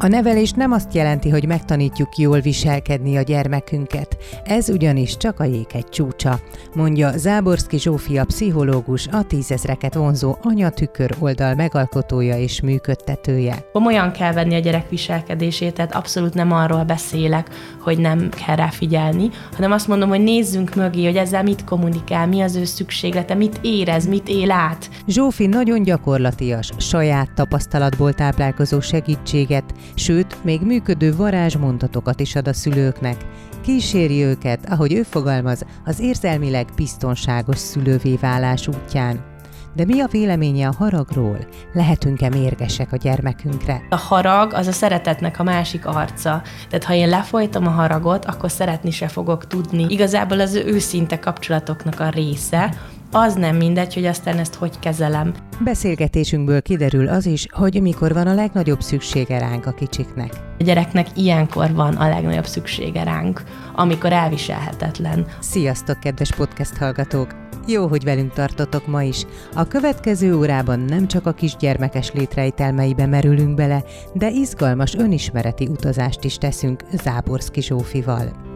A nevelés nem azt jelenti, hogy megtanítjuk jól viselkedni a gyermekünket. Ez ugyanis csak a egy csúcsa, mondja Záborszki Zsófia pszichológus, a tízezreket vonzó anyatükör oldal megalkotója és működtetője. Komolyan kell venni a gyerek viselkedését, tehát abszolút nem arról beszélek, hogy nem kell rá figyelni, hanem azt mondom, hogy nézzünk mögé, hogy ezzel mit kommunikál, mi az ő szükséglete, mit érez, mit él át. Zsófi nagyon gyakorlatias, saját tapasztalatból táplálkozó segítséget, sőt, még működő varázsmondatokat is ad a szülőknek. Kíséri őket, ahogy ő fogalmaz, az érzelmileg biztonságos szülővé válás útján. De mi a véleménye a haragról? Lehetünk-e mérgesek a gyermekünkre? A harag az a szeretetnek a másik arca. Tehát ha én lefolytom a haragot, akkor szeretni se fogok tudni. Igazából az őszinte kapcsolatoknak a része, az nem mindegy, hogy aztán ezt hogy kezelem. Beszélgetésünkből kiderül az is, hogy mikor van a legnagyobb szüksége ránk a kicsiknek. A gyereknek ilyenkor van a legnagyobb szüksége ránk, amikor elviselhetetlen. Sziasztok, kedves podcast hallgatók! Jó, hogy velünk tartotok ma is. A következő órában nem csak a kisgyermekes létrejtelmeibe merülünk bele, de izgalmas önismereti utazást is teszünk Záborszki Zsófival.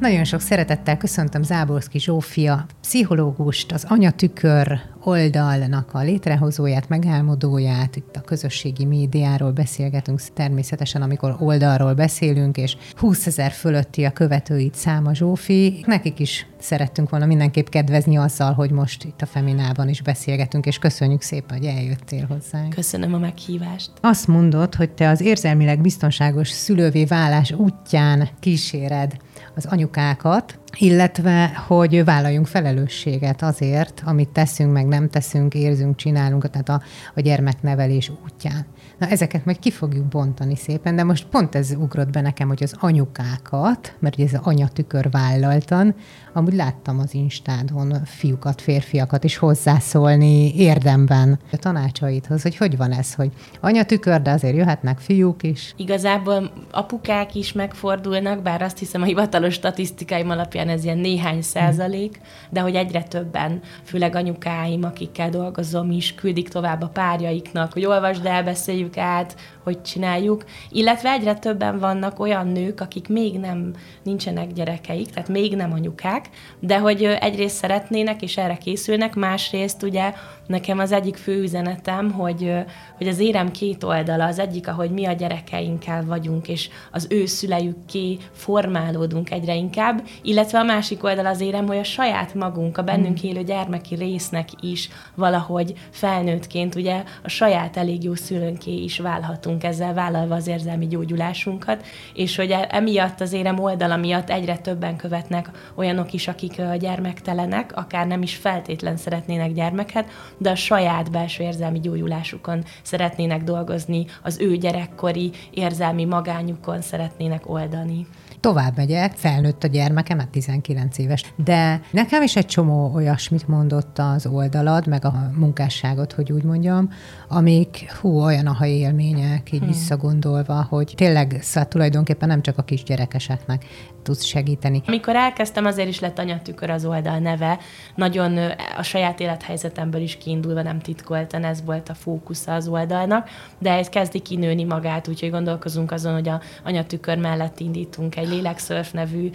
Nagyon sok szeretettel köszöntöm Záborszki Zsófia, pszichológust, az Anyatükör oldalnak a létrehozóját, megálmodóját, itt a közösségi médiáról beszélgetünk természetesen, amikor oldalról beszélünk, és 20 ezer fölötti a követőit száma Zsófi. Nekik is szerettünk volna mindenképp kedvezni azzal, hogy most itt a Feminában is beszélgetünk, és köszönjük szépen, hogy eljöttél hozzánk. Köszönöm a meghívást. Azt mondod, hogy te az érzelmileg biztonságos szülővé válás útján kíséred az anyukákat, illetve hogy vállaljunk felelősséget azért, amit teszünk, meg nem teszünk, érzünk, csinálunk, tehát a, a gyermeknevelés útján. Na ezeket majd ki fogjuk bontani szépen, de most pont ez ugrott be nekem, hogy az anyukákat, mert ugye ez anyatükör vállaltan, amúgy láttam az Instádon fiúkat, férfiakat is hozzászólni érdemben a tanácsaidhoz, hogy hogy van ez, hogy anyatükör, de azért jöhetnek fiúk is. Igazából apukák is megfordulnak, bár azt hiszem a hivatalos statisztikáim alapján ez ilyen néhány százalék, de hogy egyre többen, főleg anyukáim, akikkel dolgozom is, küldik tovább a párjaiknak, hogy olvasd el, beszéljük át, hogy csináljuk, illetve egyre többen vannak olyan nők, akik még nem nincsenek gyerekeik, tehát még nem anyukák, de hogy egyrészt szeretnének és erre készülnek, másrészt ugye nekem az egyik fő üzenetem, hogy, hogy az érem két oldala, az egyik, ahogy mi a gyerekeinkkel vagyunk, és az ő szüleikké formálódunk egyre inkább, illetve a másik oldal az érem, hogy a saját magunk, a bennünk mm. élő gyermeki résznek is valahogy felnőttként ugye a saját elég jó szülőnké is válhatunk ezzel, vállalva az érzelmi gyógyulásunkat, és hogy e, emiatt az érem oldala miatt egyre többen követnek olyanok is, akik gyermektelenek, akár nem is feltétlen szeretnének gyermeket, de a saját belső érzelmi gyógyulásukon szeretnének dolgozni, az ő gyerekkori érzelmi magányukon szeretnének oldani tovább megyek, felnőtt a gyermekem, mert 19 éves, de nekem is egy csomó olyasmit mondott az oldalad, meg a munkásságot, hogy úgy mondjam, amik, hú, olyan aha élmények, így hmm. visszagondolva, hogy tényleg szóval tulajdonképpen nem csak a kisgyerekeseknek tudsz segíteni. Amikor elkezdtem, azért is lett anyatükör az oldal neve. Nagyon a saját élethelyzetemből is kiindulva nem titkoltan, ez volt a fókusza az oldalnak, de ez kezdi kinőni magát, úgyhogy gondolkozunk azon, hogy a anyatükör mellett indítunk egy Lélekszörf nevű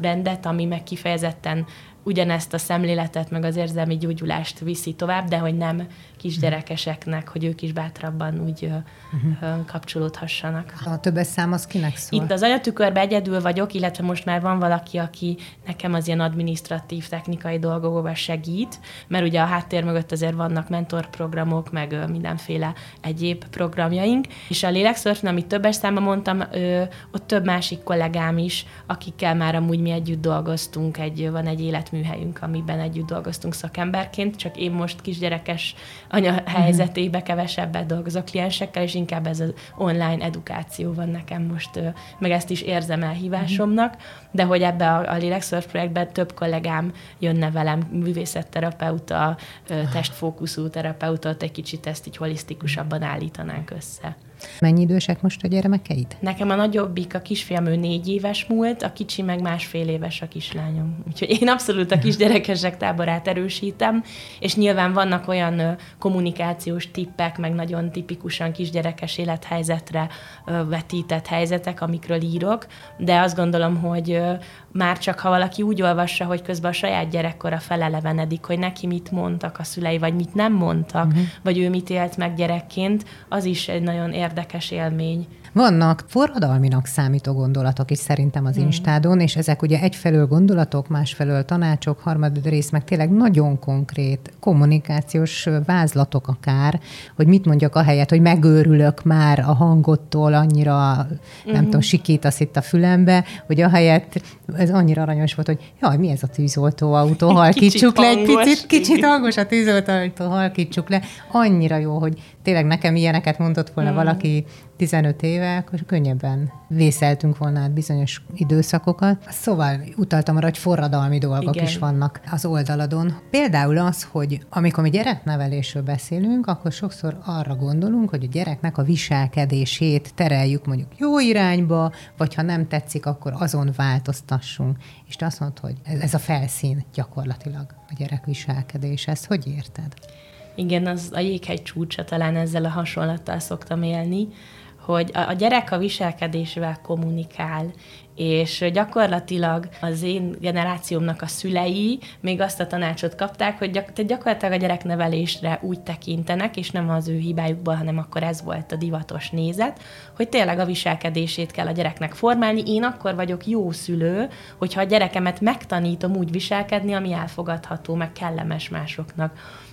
rendet, ami meg kifejezetten ugyanezt a szemléletet, meg az érzelmi gyógyulást viszi tovább, de hogy nem kisgyerekeseknek, hogy ők is bátrabban úgy uh-huh. kapcsolódhassanak. A többes szám az kinek szól? Itt az anyatükörben egyedül vagyok, illetve most már van valaki, aki nekem az ilyen administratív, technikai dolgokban segít, mert ugye a háttér mögött azért vannak mentorprogramok, meg mindenféle egyéb programjaink, és a lélekszörfön, amit többes számba mondtam, ott több másik kollégám is, akikkel már amúgy mi együtt dolgoztunk, egy, van egy életműhelyünk, amiben együtt dolgoztunk szakemberként, csak én most kisgyerekes anya helyzetébe kevesebbet dolgozok kliensekkel, és inkább ez az online edukáció van nekem most, meg ezt is érzem elhívásomnak, de hogy ebbe a, a Lélekszörf projektben több kollégám jönne velem, művészetterapeuta, testfókuszú terapeuta, egy kicsit ezt így holisztikusabban állítanánk össze. Mennyi idősek most a gyermekeid? Nekem a nagyobbik, a kisfiam, ő négy éves múlt, a kicsi meg másfél éves a kislányom. Úgyhogy én abszolút a kisgyerekesek táborát erősítem, és nyilván vannak olyan kommunikációs tippek, meg nagyon tipikusan kisgyerekes élethelyzetre vetített helyzetek, amikről írok, de azt gondolom, hogy már csak ha valaki úgy olvassa, hogy közben a saját gyerekkora felelevenedik, hogy neki mit mondtak a szülei, vagy mit nem mondtak, uh-huh. vagy ő mit élt meg gyerekként, az is egy nagyon érdekes élmény. Vannak forradalminak számító gondolatok is szerintem az hmm. Instádon, és ezek ugye egyfelől gondolatok, másfelől tanácsok, harmad rész meg tényleg nagyon konkrét kommunikációs vázlatok akár, hogy mit mondjak a helyet, hogy megőrülök már a hangottól, annyira hmm. nem tudom, sikítasz itt a fülembe, hogy a helyet ez annyira aranyos volt, hogy jaj, mi ez a tűzoltó autó, halkítsuk le egy picit, kicsit hangos a tűzoltó autó, halkítsuk le. Annyira jó, hogy tényleg nekem ilyeneket mondott volna hmm. valaki 15 éve, akkor könnyebben vészeltünk volna át bizonyos időszakokat. Szóval utaltam arra, hogy forradalmi dolgok Igen. is vannak az oldaladon. Például az, hogy amikor mi gyereknevelésről beszélünk, akkor sokszor arra gondolunk, hogy a gyereknek a viselkedését tereljük mondjuk jó irányba, vagy ha nem tetszik, akkor azon változtassunk. És te azt mondod, hogy ez a felszín gyakorlatilag a gyerek viselkedés. Ezt hogy érted? Igen, az a jéghegy csúcsa, talán ezzel a hasonlattal szoktam élni, hogy a gyerek a viselkedésével kommunikál, és gyakorlatilag az én generációmnak a szülei még azt a tanácsot kapták, hogy gyak, gyakorlatilag a gyereknevelésre úgy tekintenek, és nem az ő hibájukból, hanem akkor ez volt a divatos nézet, hogy tényleg a viselkedését kell a gyereknek formálni. Én akkor vagyok jó szülő, hogyha a gyerekemet megtanítom úgy viselkedni, ami elfogadható, meg kellemes másoknak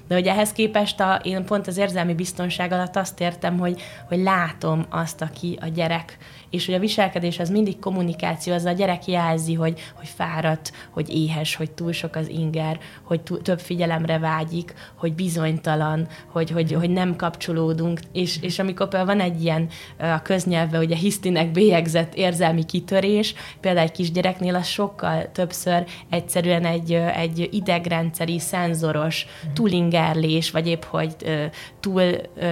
de hogy ehhez képest a, én pont az érzelmi biztonság alatt azt értem, hogy, hogy látom azt, aki a gyerek, és hogy a viselkedés az mindig kommunikáció, az a gyerek jelzi, hogy, hogy fáradt, hogy éhes, hogy túl sok az inger, hogy túl, több figyelemre vágyik, hogy bizonytalan, hogy, hogy, hogy nem kapcsolódunk, és, és amikor például van egy ilyen a köznyelvben, ugye hisztinek bélyegzett érzelmi kitörés, például egy kisgyereknél az sokkal többször egyszerűen egy, egy idegrendszeri, szenzoros, túlingerlés, vagy épp, hogy túl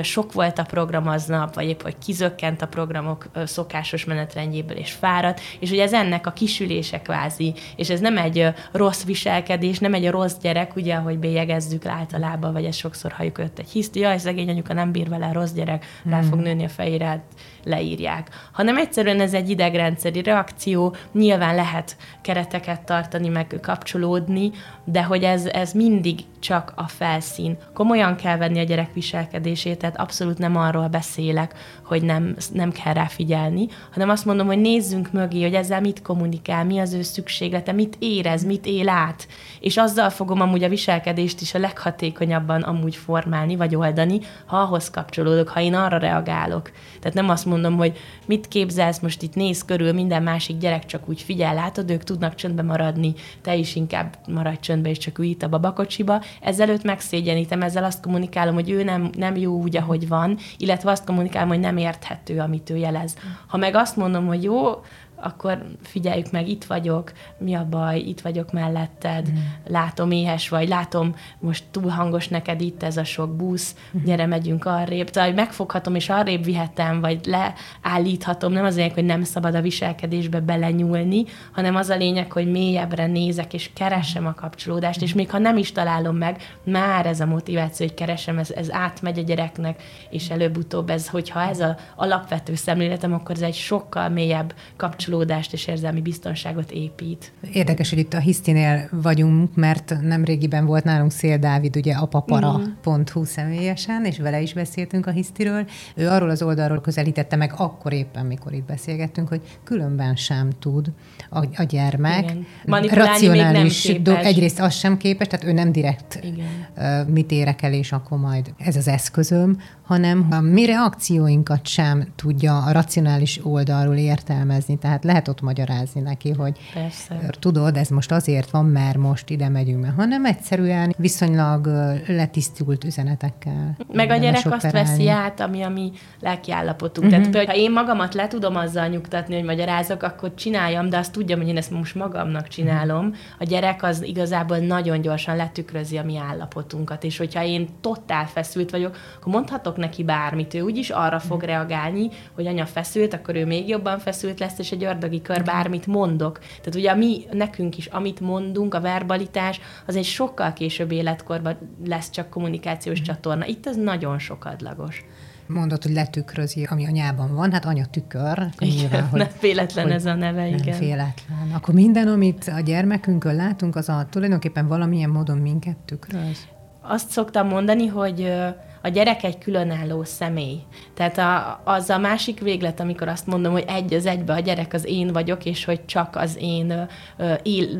sok volt a program aznap, vagy épp, hogy kizökkent a programok szokás szokásos menetrendjéből, és fáradt, és ugye ez ennek a kisülése kvázi, és ez nem egy rossz viselkedés, nem egy rossz gyerek, ugye, ahogy bélyegezzük általában, vagy ezt sokszor halljuk öt egy hiszti, jaj, szegény anyuka nem bír vele, rossz gyerek, rá fog hmm. nőni a fejére, hát leírják. Hanem egyszerűen ez egy idegrendszeri reakció, nyilván lehet kereteket tartani, meg kapcsolódni, de hogy ez, ez mindig csak a felszín. Komolyan kell venni a gyerek viselkedését, tehát abszolút nem arról beszélek, hogy nem, nem kell rá figyelni, hanem azt mondom, hogy nézzünk mögé, hogy ezzel mit kommunikál, mi az ő szükséglete, mit érez, mit él át, és azzal fogom amúgy a viselkedést is a leghatékonyabban amúgy formálni, vagy oldani, ha ahhoz kapcsolódok, ha én arra reagálok. Tehát nem azt mondom, hogy mit képzelsz, most itt néz körül, minden másik gyerek csak úgy figyel, látod, ők tudnak csöndbe maradni, te is inkább maradj csöndbe, és csak ülj itt a babakocsiba. Ezzel őt megszégyenítem, ezzel azt kommunikálom, hogy ő nem, nem jó úgy, ahogy van, illetve azt kommunikálom, hogy nem érthető, amit ő jelez. Ha meg azt mondom, hogy jó, akkor figyeljük meg, itt vagyok, mi a baj, itt vagyok melletted, mm. látom éhes vagy, látom, most túl hangos neked itt ez a sok busz, mm. gyere, megyünk arrébb. Tehát, hogy megfoghatom és arrébb vihetem, vagy leállíthatom, nem az lényeg, hogy nem szabad a viselkedésbe belenyúlni, hanem az a lényeg, hogy mélyebbre nézek, és keresem a kapcsolódást, és még ha nem is találom meg, már ez a motiváció, hogy keresem, ez, ez átmegy a gyereknek, és előbb-utóbb ez, hogyha ez az alapvető szemléletem, akkor ez egy sokkal mélyebb kapcsolódás, kapcsolódást és érzelmi biztonságot épít. Érdekes, hogy itt a Hisztinél vagyunk, mert nem régiben volt nálunk Szél Dávid, ugye apapara.hu személyesen, és vele is beszéltünk a Hisztiről. Ő arról az oldalról közelítette meg akkor éppen, mikor itt beszélgettünk, hogy különben sem tud a, a gyermek. Racionális do, egyrészt az sem képes, tehát ő nem direkt Igen. mit érek el, és akkor majd ez az eszközöm, hanem a mi reakcióinkat sem tudja a racionális oldalról értelmezni. Tehát lehet ott magyarázni neki, hogy Persze. tudod, ez most azért van, mert most ide megyünk, hanem egyszerűen viszonylag letisztult üzenetekkel. Meg a gyerek azt veszi át, ami a mi lelkiállapotunk. Uh-huh. Tehát például, ha én magamat le tudom azzal nyugtatni, hogy magyarázok, akkor csináljam, de azt tudjam, hogy én ezt most magamnak csinálom. Uh-huh. A gyerek az igazából nagyon gyorsan letükrözi a mi állapotunkat, és hogyha én totál feszült vagyok, akkor mondhatok neki bármit, ő úgyis arra fog mhm. reagálni, hogy anya feszült, akkor ő még jobban feszült lesz, és egy ördögi kör bármit mondok. Tehát ugye mi, nekünk is, amit mondunk, a verbalitás, az egy sokkal később életkorban lesz csak kommunikációs csatorna. Itt ez nagyon sokadlagos mondod, hogy letükrözi, ami anyában van, hát anya tükör. Igen, nyilván, hogy, nem véletlen hogy ez a neve, igen. Nem véletlen. Akkor minden, amit a gyermekünkön látunk, az a tulajdonképpen valamilyen módon minket tükröz? Azt szoktam mondani, hogy a gyerek egy különálló személy. Tehát a, az a másik véglet, amikor azt mondom, hogy egy az egybe a gyerek az én vagyok, és hogy csak az én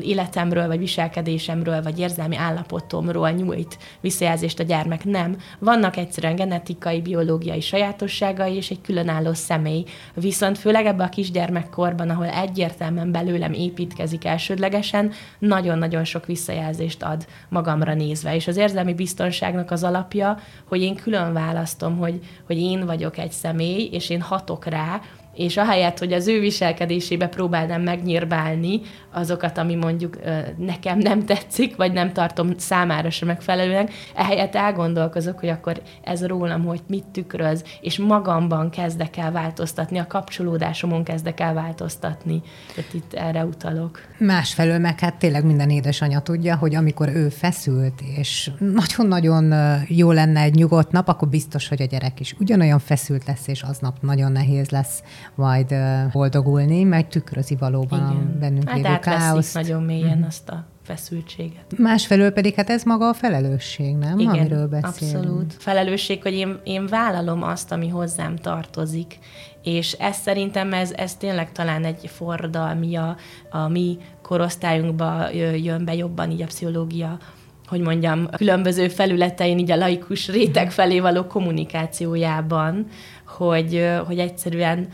életemről, vagy viselkedésemről, vagy érzelmi állapotomról nyújt visszajelzést a gyermek. Nem. Vannak egyszerűen genetikai, biológiai sajátosságai, és egy különálló személy. Viszont főleg ebbe a kisgyermekkorban, ahol egyértelműen belőlem építkezik elsődlegesen, nagyon-nagyon sok visszajelzést ad magamra nézve. És az érzelmi biztonságnak az alapja, hogy én külön választom, hogy, hogy én vagyok egy személy, és én hatok rá, és ahelyett, hogy az ő viselkedésébe próbálnám megnyírbálni azokat, ami mondjuk nekem nem tetszik, vagy nem tartom számára sem megfelelően, ehelyett elgondolkozok, hogy akkor ez rólam, hogy mit tükröz, és magamban kezdek el változtatni, a kapcsolódásomon kezdek el változtatni. Tehát itt erre utalok. Másfelől meg hát tényleg minden édesanyja tudja, hogy amikor ő feszült, és nagyon-nagyon jó lenne egy nyugodt nap, akkor biztos, hogy a gyerek is ugyanolyan feszült lesz, és aznap nagyon nehéz lesz majd boldogulni, mert tükrözi valóban Igen. a bennünk hát lévő káoszt. nagyon mélyen mm. azt a feszültséget. Másfelől pedig hát ez maga a felelősség, nem? Igen, Amiről beszélünk. abszolút. Felelősség, hogy én, én vállalom azt, ami hozzám tartozik, és ez szerintem ez, ez tényleg talán egy forradalmi a, a mi korosztályunkba jön be jobban így a pszichológia hogy mondjam, különböző felületein, így a laikus réteg felé való kommunikációjában, hogy, hogy egyszerűen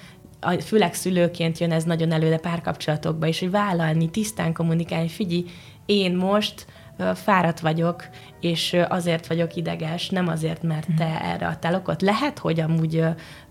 főleg szülőként jön ez nagyon előre párkapcsolatokba, és hogy vállalni, tisztán kommunikálni, figyelj, én most fáradt vagyok, és azért vagyok ideges, nem azért, mert te erre adtál okot. Lehet, hogy amúgy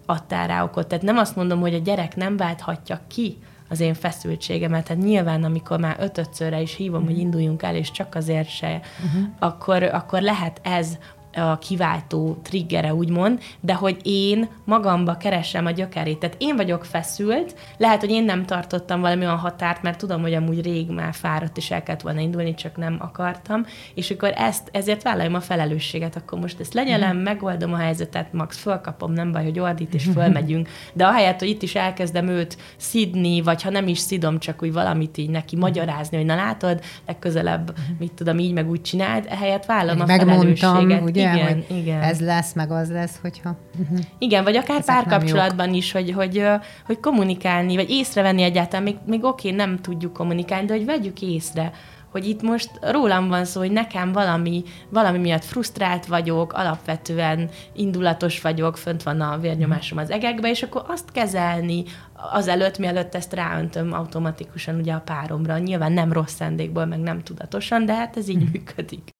adtál rá okot. Tehát nem azt mondom, hogy a gyerek nem válthatja ki az én feszültségemet. Tehát nyilván, amikor már ötötszörre is hívom, uh-huh. hogy induljunk el, és csak azért se, uh-huh. akkor, akkor lehet ez a kiváltó triggere, úgymond, de hogy én magamba keresem a gyökerét. Tehát én vagyok feszült, lehet, hogy én nem tartottam valami olyan határt, mert tudom, hogy amúgy rég már fáradt, és el kellett volna indulni, csak nem akartam, és akkor ezt, ezért vállaljam a felelősséget, akkor most ezt legyelem, mm. megoldom a helyzetet, max fölkapom, nem baj, hogy ordít, és fölmegyünk, de ahelyett, hogy itt is elkezdem őt szidni, vagy ha nem is szidom, csak úgy valamit így neki magyarázni, hogy na látod, legközelebb, mit tudom, így meg úgy csináld, ehelyett vállalom a felelősséget. Ugye? Igen, hogy igen. ez lesz, meg az lesz, hogyha... Uh-huh. Igen, vagy akár párkapcsolatban is, hogy, hogy, hogy kommunikálni, vagy észrevenni egyáltalán, még, még oké, okay, nem tudjuk kommunikálni, de hogy vegyük észre, hogy itt most rólam van szó, hogy nekem valami, valami miatt frusztrált vagyok, alapvetően indulatos vagyok, fönt van a vérnyomásom az egekbe, és akkor azt kezelni azelőtt, mielőtt ezt ráöntöm automatikusan ugye a páromra. Nyilván nem rossz szándékból, meg nem tudatosan, de hát ez így működik.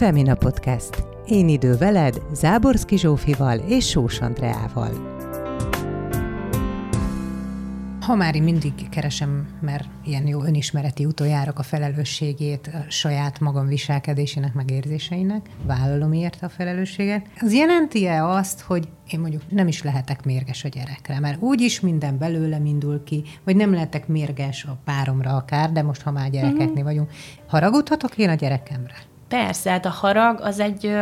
Femina Podcast. Én idő veled, Záborszki Zsófival és Sós Andreával. Ha már én mindig keresem, mert ilyen jó önismereti utoljárak a felelősségét a saját magam viselkedésének, megérzéseinek, vállalom érte a felelősséget. Az jelenti-e azt, hogy én mondjuk nem is lehetek mérges a gyerekre, mert úgyis minden belőlem indul ki, vagy nem lehetek mérges a páromra akár, de most ha már gyerekeknél mhm. vagyunk, haragudhatok én a gyerekemre? Persze, hát a harag az egy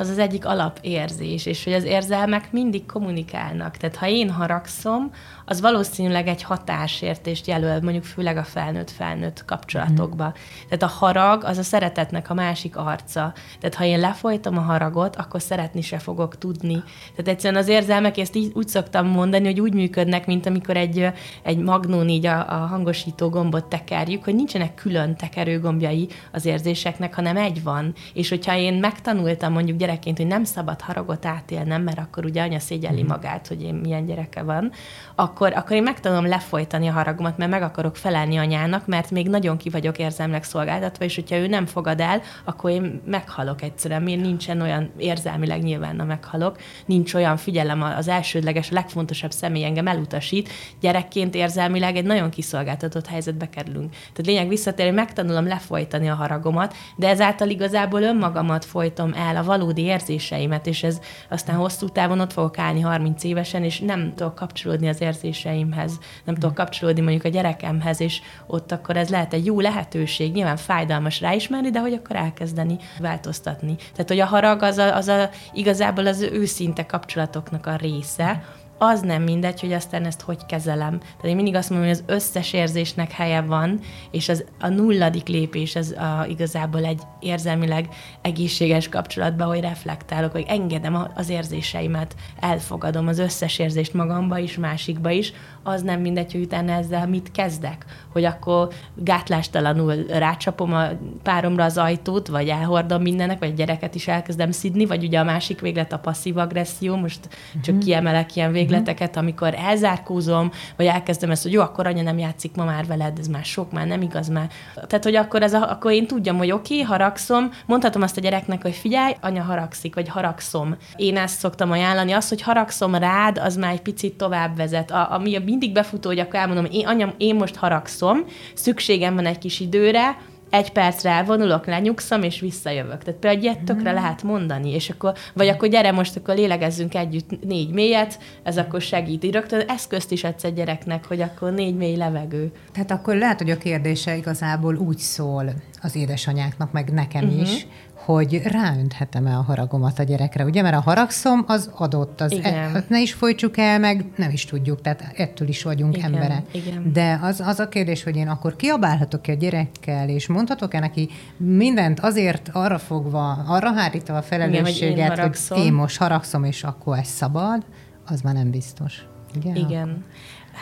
az az egyik alapérzés, és hogy az érzelmek mindig kommunikálnak. Tehát ha én haragszom, az valószínűleg egy hatásértést jelöl, mondjuk főleg a felnőtt-felnőtt kapcsolatokba. Mm. Tehát a harag az a szeretetnek a másik arca. Tehát ha én lefolytom a haragot, akkor szeretni se fogok tudni. Tehát egyszerűen az érzelmek, ezt így úgy szoktam mondani, hogy úgy működnek, mint amikor egy, egy magnón így a, a hangosító gombot tekerjük, hogy nincsenek külön tekerőgombjai az érzéseknek, hanem egy van. És hogyha én megtanultam mondjuk gyerekként, hogy nem szabad haragot átélnem, mert akkor ugye anya szégyelli mhm. magát, hogy én milyen gyereke van, akkor, akkor én megtanulom lefolytani a haragomat, mert meg akarok felelni anyának, mert még nagyon ki vagyok érzelmileg szolgáltatva, és hogyha ő nem fogad el, akkor én meghalok egyszerűen. Miért nincsen olyan érzelmileg nyilván, na meghalok, nincs olyan figyelem, az elsődleges, a legfontosabb személy engem elutasít. Gyerekként érzelmileg egy nagyon kiszolgáltatott helyzetbe kerülünk. Tehát lényeg visszatérni, megtanulom lefolytani a haragomat, de ezáltal igazából önmagamat folytom el, a valódi érzéseimet, és ez aztán hosszú távon ott fogok állni 30 évesen, és nem tudok kapcsolódni az érzéseimhez, nem tudok kapcsolódni mondjuk a gyerekemhez, és ott akkor ez lehet egy jó lehetőség, nyilván fájdalmas ráismerni, de hogy akkor elkezdeni változtatni. Tehát, hogy a harag az, a, az a, igazából az őszinte kapcsolatoknak a része, az nem mindegy, hogy aztán ezt hogy kezelem. Tehát én mindig azt mondom, hogy az összes érzésnek helye van, és az a nulladik lépés az a, igazából egy érzelmileg egészséges kapcsolatban, hogy reflektálok, hogy engedem az érzéseimet, elfogadom az összes érzést magamba is, másikba is, az nem mindegy, hogy utána ezzel mit kezdek. Hogy akkor gátlástalanul rácsapom a páromra az ajtót, vagy elhordom mindennek, vagy a gyereket is elkezdem szidni, vagy ugye a másik véglet a passzív agresszió, most uh-huh. csak mhm. kiemelek ilyen végleteket, uh-huh. amikor elzárkózom, vagy elkezdem ezt, hogy jó, akkor anya nem játszik ma már veled, ez már sok, már nem igaz már. Tehát, hogy akkor, ez a, akkor én tudjam, hogy oké, okay, haragszom, mondhatom azt a gyereknek, hogy figyelj, anya haragszik, vagy haragszom. Én ezt szoktam ajánlani, az, hogy haragszom rád, az már egy picit tovább vezet. A, ami a mindig befutó, hogy akkor elmondom, én, anyam, én most haragszom, szükségem van egy kis időre, egy percre elvonulok, lenyugszom, és visszajövök. Tehát például ilyet tökre mhm. lehet mondani, és akkor, vagy akkor gyere most, akkor lélegezzünk együtt négy mélyet, ez akkor segít. Rögtön eszközt is adsz egy gyereknek, hogy akkor négy mély levegő. Tehát akkor lehet, hogy a kérdése igazából úgy szól az édesanyáknak, meg nekem uh-huh. is, hogy ráönthetem-e a haragomat a gyerekre, ugye? Mert a haragszom az adott, az e, ne is folytsuk el, meg nem is tudjuk, tehát ettől is vagyunk igen, emberek. Igen. De az, az a kérdés, hogy én akkor kiabálhatok-e a gyerekkel, és mondhatok-e neki mindent azért arra fogva, arra hárítva a felelősséget, igen, hogy, én hogy én most haragszom, és akkor ez szabad, az már nem biztos. Ugye? Igen.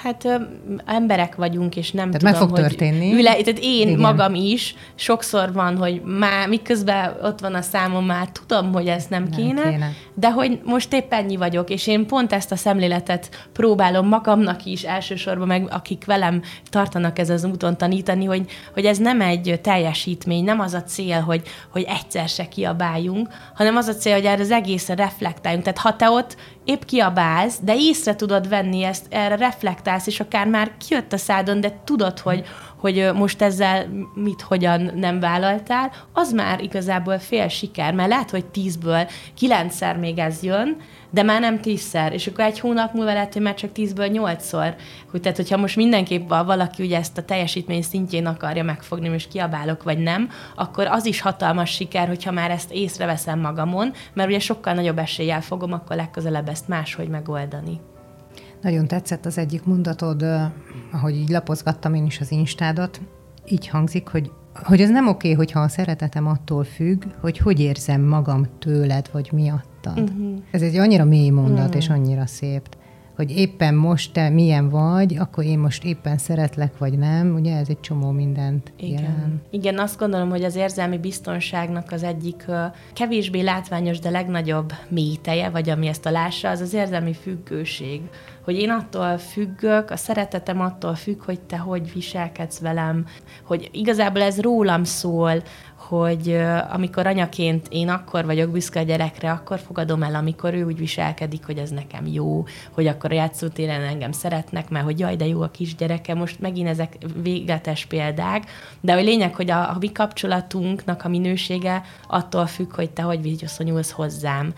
Hát ö, emberek vagyunk, és nem tehát tudom, meg fog hogy történni. Üle, tehát én Igen. magam is, sokszor van, hogy már miközben ott van a számom, már tudom, hogy ezt nem, nem kéne, kéne, de hogy most épp ennyi vagyok, és én pont ezt a szemléletet próbálom magamnak is elsősorban, meg akik velem tartanak ez az úton tanítani, hogy, hogy ez nem egy teljesítmény, nem az a cél, hogy, hogy egyszer se kiabáljunk, hanem az a cél, hogy erre az egészre reflektáljunk. Tehát ha te ott épp kiabálsz, de észre tudod venni ezt, erre reflektálsz, és akár már kijött a szádon, de tudod, hogy, hogy most ezzel mit, hogyan nem vállaltál, az már igazából fél siker, mert lehet, hogy tízből kilencszer még ez jön, de már nem tízszer, és akkor egy hónap múlva lehet, hogy már csak tízből nyolcszor. Hogy, tehát, hogyha most mindenképp valaki ugye ezt a teljesítmény szintjén akarja megfogni, és kiabálok, vagy nem, akkor az is hatalmas siker, hogyha már ezt észreveszem magamon, mert ugye sokkal nagyobb eséllyel fogom akkor legközelebb ezt máshogy megoldani. Nagyon tetszett az egyik mondatod, ahogy így lapozgattam én is az instádat, így hangzik, hogy hogy az nem oké, hogyha a szeretetem attól függ, hogy hogy érzem magam tőled, vagy miattad. Uh-huh. Ez egy annyira mély mondat, uh-huh. és annyira szép hogy éppen most te milyen vagy, akkor én most éppen szeretlek, vagy nem, ugye ez egy csomó mindent Igen. Jelent. Igen, azt gondolom, hogy az érzelmi biztonságnak az egyik kevésbé látványos, de legnagyobb méteje, vagy ami ezt alássa, az az érzelmi függőség. Hogy én attól függök, a szeretetem attól függ, hogy te hogy viselkedsz velem, hogy igazából ez rólam szól, hogy amikor anyaként én akkor vagyok büszke a gyerekre, akkor fogadom el, amikor ő úgy viselkedik, hogy ez nekem jó, hogy akkor a játszótéren engem szeretnek, mert hogy jaj, de jó a kisgyereke, most megint ezek végletes példák, de hogy lényeg, hogy a, a mi kapcsolatunknak a minősége attól függ, hogy te hogy viszonyulsz hozzám.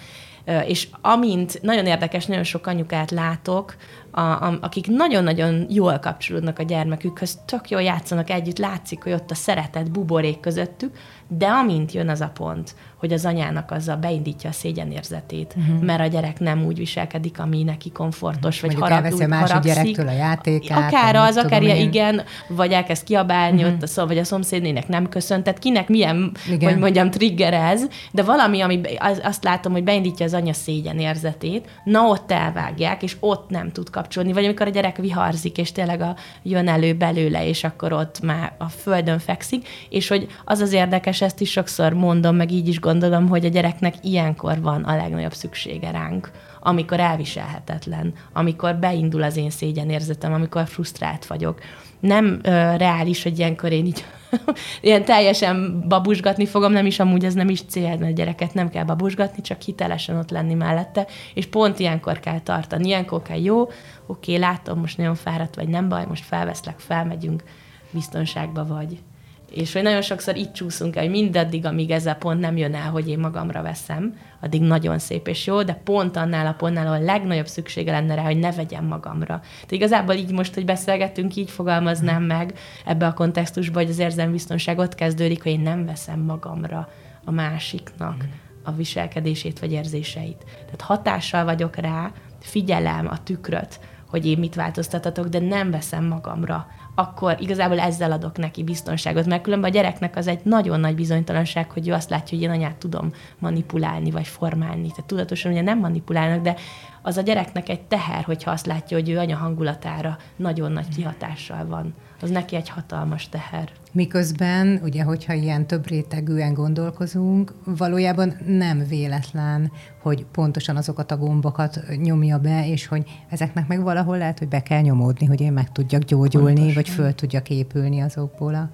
És amint nagyon érdekes, nagyon sok anyukát látok, a, a, akik nagyon-nagyon jól kapcsolódnak a gyermekükhöz, tök jól játszanak együtt, látszik, hogy ott a szeretet buborék közöttük, de amint jön az a pont, hogy az anyának azzal beindítja a szégyenérzetét, uh-huh. mert a gyerek nem úgy viselkedik, ami neki komfortos, vagy Mondjuk harag, a másik haragszik. gyerektől a játékát. Akár az, akár tudom, igen, vagy elkezd kiabálni uh-huh. ott, a szó, vagy a szomszédnének nem köszön, tehát kinek milyen, igen. hogy mondjam, trigger ez, de valami, ami az, azt látom, hogy beindítja az anya szégyenérzetét, na ott elvágják, és ott nem tud kapcsolódni, vagy amikor a gyerek viharzik, és tényleg a, jön elő belőle, és akkor ott már a földön fekszik, és hogy az az érdekes, ezt is sokszor mondom, meg így is gondolom, hogy a gyereknek ilyenkor van a legnagyobb szüksége ránk, amikor elviselhetetlen, amikor beindul az én szégyenérzetem, amikor frusztrált vagyok. Nem ö, reális, hogy ilyenkor én így ilyen teljesen babusgatni fogom, nem is amúgy ez nem is cél, mert a gyereket nem kell babusgatni, csak hitelesen ott lenni mellette, és pont ilyenkor kell tartani. Ilyenkor kell jó, oké, látom, most nagyon fáradt vagy, nem baj, most felveszlek, felmegyünk, biztonságba vagy. És hogy nagyon sokszor itt csúszunk el, hogy mindaddig, amíg ez a pont nem jön el, hogy én magamra veszem, addig nagyon szép és jó, de pont annál a pontnál, ahol a legnagyobb szüksége lenne rá, hogy ne vegyem magamra. Tehát igazából így most, hogy beszélgettünk, így fogalmaznám meg ebbe a kontextusba, hogy az érzem biztonság ott kezdődik, hogy én nem veszem magamra a másiknak a viselkedését vagy érzéseit. Tehát hatással vagyok rá, figyelem a tükröt, hogy én mit változtatatok, de nem veszem magamra akkor igazából ezzel adok neki biztonságot, mert különben a gyereknek az egy nagyon nagy bizonytalanság, hogy ő azt látja, hogy én anyát tudom manipulálni, vagy formálni. Tehát tudatosan ugye nem manipulálnak, de az a gyereknek egy teher, hogyha azt látja, hogy ő anya hangulatára nagyon nagy kihatással van. Az neki egy hatalmas teher. Miközben, ugye, hogyha ilyen több rétegűen gondolkozunk, valójában nem véletlen, hogy pontosan azokat a gombokat nyomja be, és hogy ezeknek meg valahol lehet, hogy be kell nyomódni, hogy én meg tudjak gyógyulni, pontosan. vagy föl tudjak épülni azokból a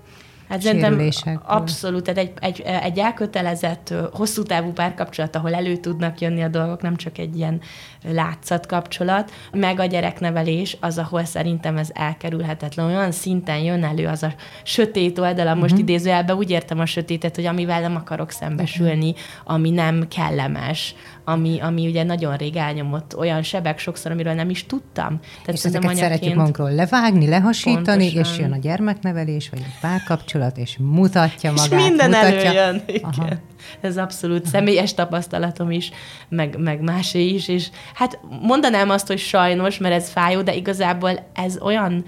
Hát szerintem abszolút, tehát egy, egy, egy elkötelezett, hosszú távú párkapcsolat, ahol elő tudnak jönni a dolgok, nem csak egy ilyen látszat kapcsolat, meg a gyereknevelés az, ahol szerintem ez elkerülhetetlen. Olyan szinten jön elő az a sötét oldala, uh-huh. most mhm. idézőjelben úgy értem a sötétet, hogy amivel nem akarok szembesülni, uh-huh. ami nem kellemes, ami, ami ugye nagyon rég elnyomott olyan sebek sokszor, amiről nem is tudtam. Tehát és ezeket anyaként... szeretjük magunkról levágni, lehasítani, pontosan. és jön a gyermeknevelés, vagy a párkapcsolat, és mutatja magát. És minden mutatja... előjön. Igen. Ez abszolút személyes tapasztalatom is, meg, meg másé is, és hát mondanám azt, hogy sajnos, mert ez fájó, de igazából ez olyan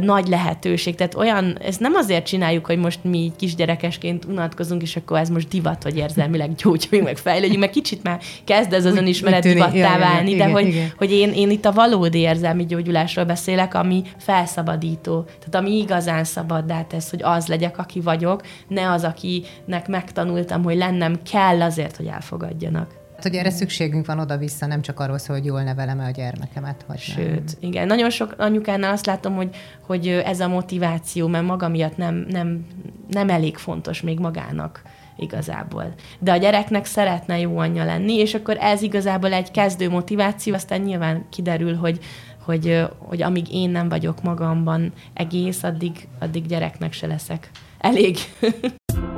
nagy lehetőség. Tehát olyan, ezt nem azért csináljuk, hogy most mi kisgyerekesként unatkozunk, és akkor ez most divat, hogy érzelmileg gyógyuljunk, meg fejlődjünk, mert kicsit már kezd ez az önismeret divattá válni, de igen, hogy, igen. hogy én, én itt a valódi érzelmi gyógyulásról beszélek, ami felszabadító. Tehát ami igazán szabaddá tesz, hogy az legyek, aki vagyok, ne az, akinek megtanultam, hogy lennem kell azért, hogy elfogadjanak. Hogy erre szükségünk van oda-vissza, nem csak arról szól, hogy jól nevelem-e a gyermekemet, vagy Sőt, nem. igen. Nagyon sok anyukánál azt látom, hogy, hogy ez a motiváció, mert maga miatt nem, nem, nem elég fontos még magának igazából. De a gyereknek szeretne jó anyja lenni, és akkor ez igazából egy kezdő motiváció, aztán nyilván kiderül, hogy, hogy, hogy amíg én nem vagyok magamban egész, addig, addig gyereknek se leszek elég.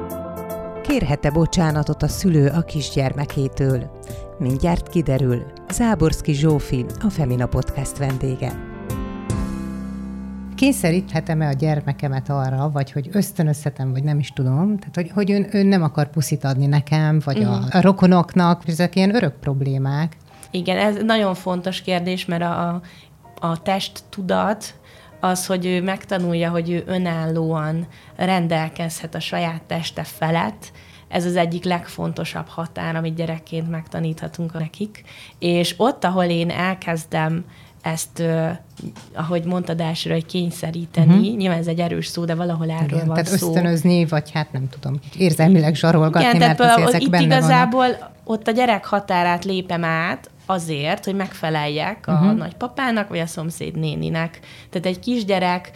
Kérhet-e bocsánatot a szülő a kisgyermekétől? Mindjárt kiderül. Záborszki Zsófi, a Femina Podcast vendége. Kényszeríthetem-e a gyermekemet arra, vagy hogy ösztönözhetem, vagy nem is tudom, tehát hogy, hogy ön, ön nem akar puszit adni nekem, vagy uh-huh. a, a rokonoknak, ezek ilyen örök problémák. Igen, ez nagyon fontos kérdés, mert a, a test tudat az, hogy ő megtanulja, hogy ő önállóan rendelkezhet a saját teste felett, ez az egyik legfontosabb határ, amit gyerekként megtaníthatunk nekik. És ott, ahol én elkezdem ezt, ahogy mondtad elsőre, hogy kényszeríteni, uh-huh. nyilván ez egy erős szó, de valahol erről Igen, van tehát szó. ösztönözni, vagy hát nem tudom, érzelmileg zsarolgatni, Igen, mert tehát azért ezek itt benne igazából vannak. ott a gyerek határát lépem át, azért, hogy megfeleljek a uh-huh. nagypapának, vagy a szomszéd néninek. Tehát egy kisgyerek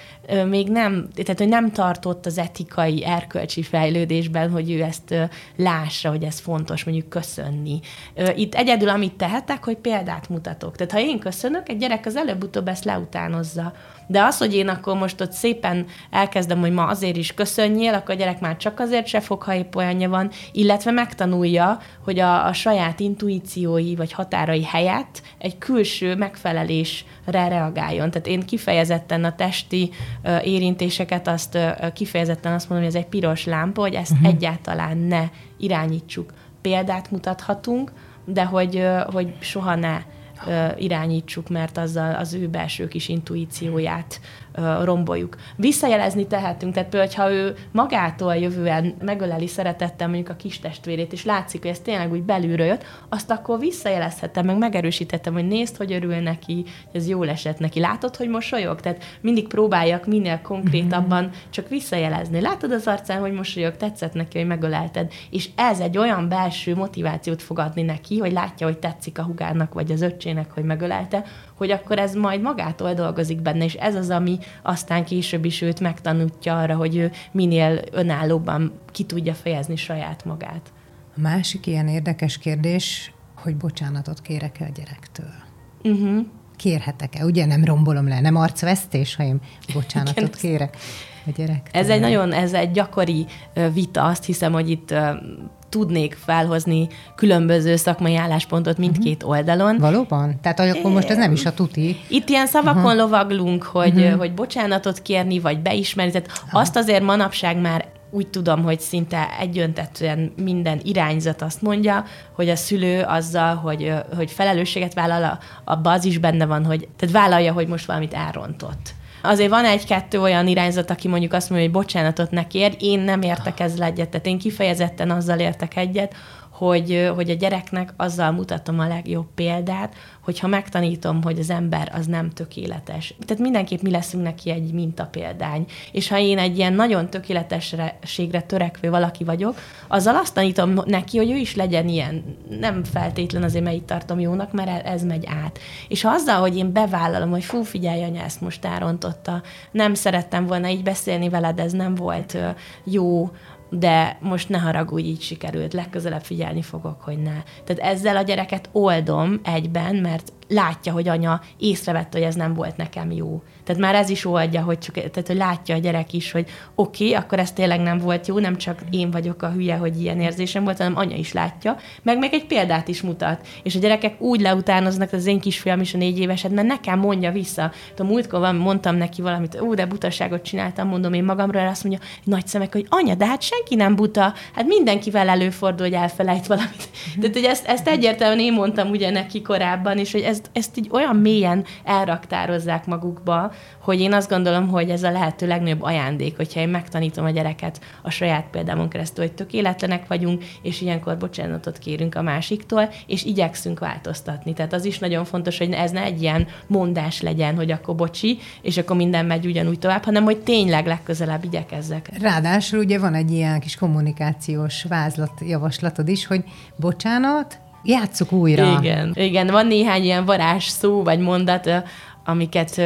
még nem, tehát hogy nem tartott az etikai, erkölcsi fejlődésben, hogy ő ezt lássa, hogy ez fontos mondjuk köszönni. Itt egyedül amit tehetek, hogy példát mutatok. Tehát ha én köszönök, egy gyerek az előbb-utóbb ezt leutánozza De az, hogy én akkor most ott szépen elkezdem, hogy ma azért is köszönjél, akkor a gyerek már csak azért se fog, ha épp olyanja van, illetve megtanulja, hogy a, a saját intuíciói vagy határai helyett egy külső megfelelésre reagáljon. Tehát én kifejezetten a testi érintéseket, azt kifejezetten azt mondom, hogy ez egy piros lámpa, hogy ezt uh-huh. egyáltalán ne irányítsuk. Példát mutathatunk, de hogy, hogy soha ne irányítsuk, mert azzal az ő belső kis intuícióját romboljuk. Visszajelezni tehetünk, tehát például, ha ő magától jövően megöleli szeretettel mondjuk a kis testvérét, és látszik, hogy ez tényleg úgy belülről jött, azt akkor visszajelezhetem, meg megerősítettem, hogy nézd, hogy örül neki, hogy ez jól esett neki. Látod, hogy mosolyog? Tehát mindig próbáljak minél konkrétabban mm-hmm. csak visszajelezni. Látod az arcán, hogy mosolyog, tetszett neki, hogy megölelted. És ez egy olyan belső motivációt fog adni neki, hogy látja, hogy tetszik a hugárnak, vagy az öccsének, hogy megölelte, hogy akkor ez majd magától dolgozik benne, és ez az, ami aztán később is őt megtanítja arra, hogy ő minél önállóban ki tudja fejezni saját magát. A másik ilyen érdekes kérdés, hogy bocsánatot kérek-e a gyerektől? Uh-huh. Kérhetek-e? Ugye nem rombolom le, nem arcvesztés, ha én bocsánatot kérek a gyerektől. Ez egy nagyon, ez egy gyakori vita, azt hiszem, hogy itt tudnék felhozni különböző szakmai álláspontot mindkét uh-huh. oldalon. Valóban? Tehát akkor most ez nem is a tuti. Itt ilyen szavakon uh-huh. lovaglunk, hogy, uh-huh. hogy bocsánatot kérni, vagy beismerni. Tehát uh-huh. azt azért manapság már úgy tudom, hogy szinte egyöntetően minden irányzat azt mondja, hogy a szülő azzal, hogy, hogy felelősséget vállal, abban az is benne van, hogy tehát vállalja, hogy most valamit elrontott. Azért van egy-kettő olyan irányzat, aki mondjuk azt mondja, hogy bocsánatot ne kér, én nem értek ezzel egyet, tehát én kifejezetten azzal értek egyet, hogy, hogy a gyereknek azzal mutatom a legjobb példát, hogyha megtanítom, hogy az ember az nem tökéletes. Tehát mindenképp mi leszünk neki egy mintapéldány. És ha én egy ilyen nagyon tökéletességre törekvő valaki vagyok, azzal azt tanítom neki, hogy ő is legyen ilyen. Nem feltétlen azért, mert itt tartom jónak, mert ez megy át. És ha azzal, hogy én bevállalom, hogy fú, figyelj, anya, ezt most árontotta, nem szerettem volna így beszélni veled, ez nem volt jó, de most ne haragudj, így sikerült, legközelebb figyelni fogok, hogy ne. Tehát ezzel a gyereket oldom egyben, mert látja, hogy anya észrevette, hogy ez nem volt nekem jó. Tehát már ez is oldja, hogy, csak, tehát, hogy látja a gyerek is, hogy oké, okay, akkor ez tényleg nem volt jó, nem csak én vagyok a hülye, hogy ilyen érzésem volt, hanem anya is látja, meg még egy példát is mutat. És a gyerekek úgy leutánoznak, az én kisfiam is a négy éveset, mert nekem mondja vissza. A múltkor van, mondtam neki valamit, ó, de butaságot csináltam, mondom én magamról, azt mondja, nagy szemek, hogy anya, de hát senki nem buta, hát mindenkivel előfordul, hogy elfelejt valamit. Tehát, hogy ezt, ezt egyértelműen én mondtam ugye neki korábban, és hogy ezt, ezt így olyan mélyen elraktározzák magukba, hogy én azt gondolom, hogy ez a lehető legnagyobb ajándék, hogyha én megtanítom a gyereket a saját példámon keresztül, hogy tökéletlenek vagyunk, és ilyenkor bocsánatot kérünk a másiktól, és igyekszünk változtatni. Tehát az is nagyon fontos, hogy ez ne egy ilyen mondás legyen, hogy akkor bocsi, és akkor minden megy ugyanúgy tovább, hanem hogy tényleg legközelebb igyekezzek. Ráadásul ugye van egy ilyen kis kommunikációs vázlat javaslatod is, hogy bocsánat, játsszuk újra. Igen, igen, van néhány ilyen varázs szó vagy mondat, amiket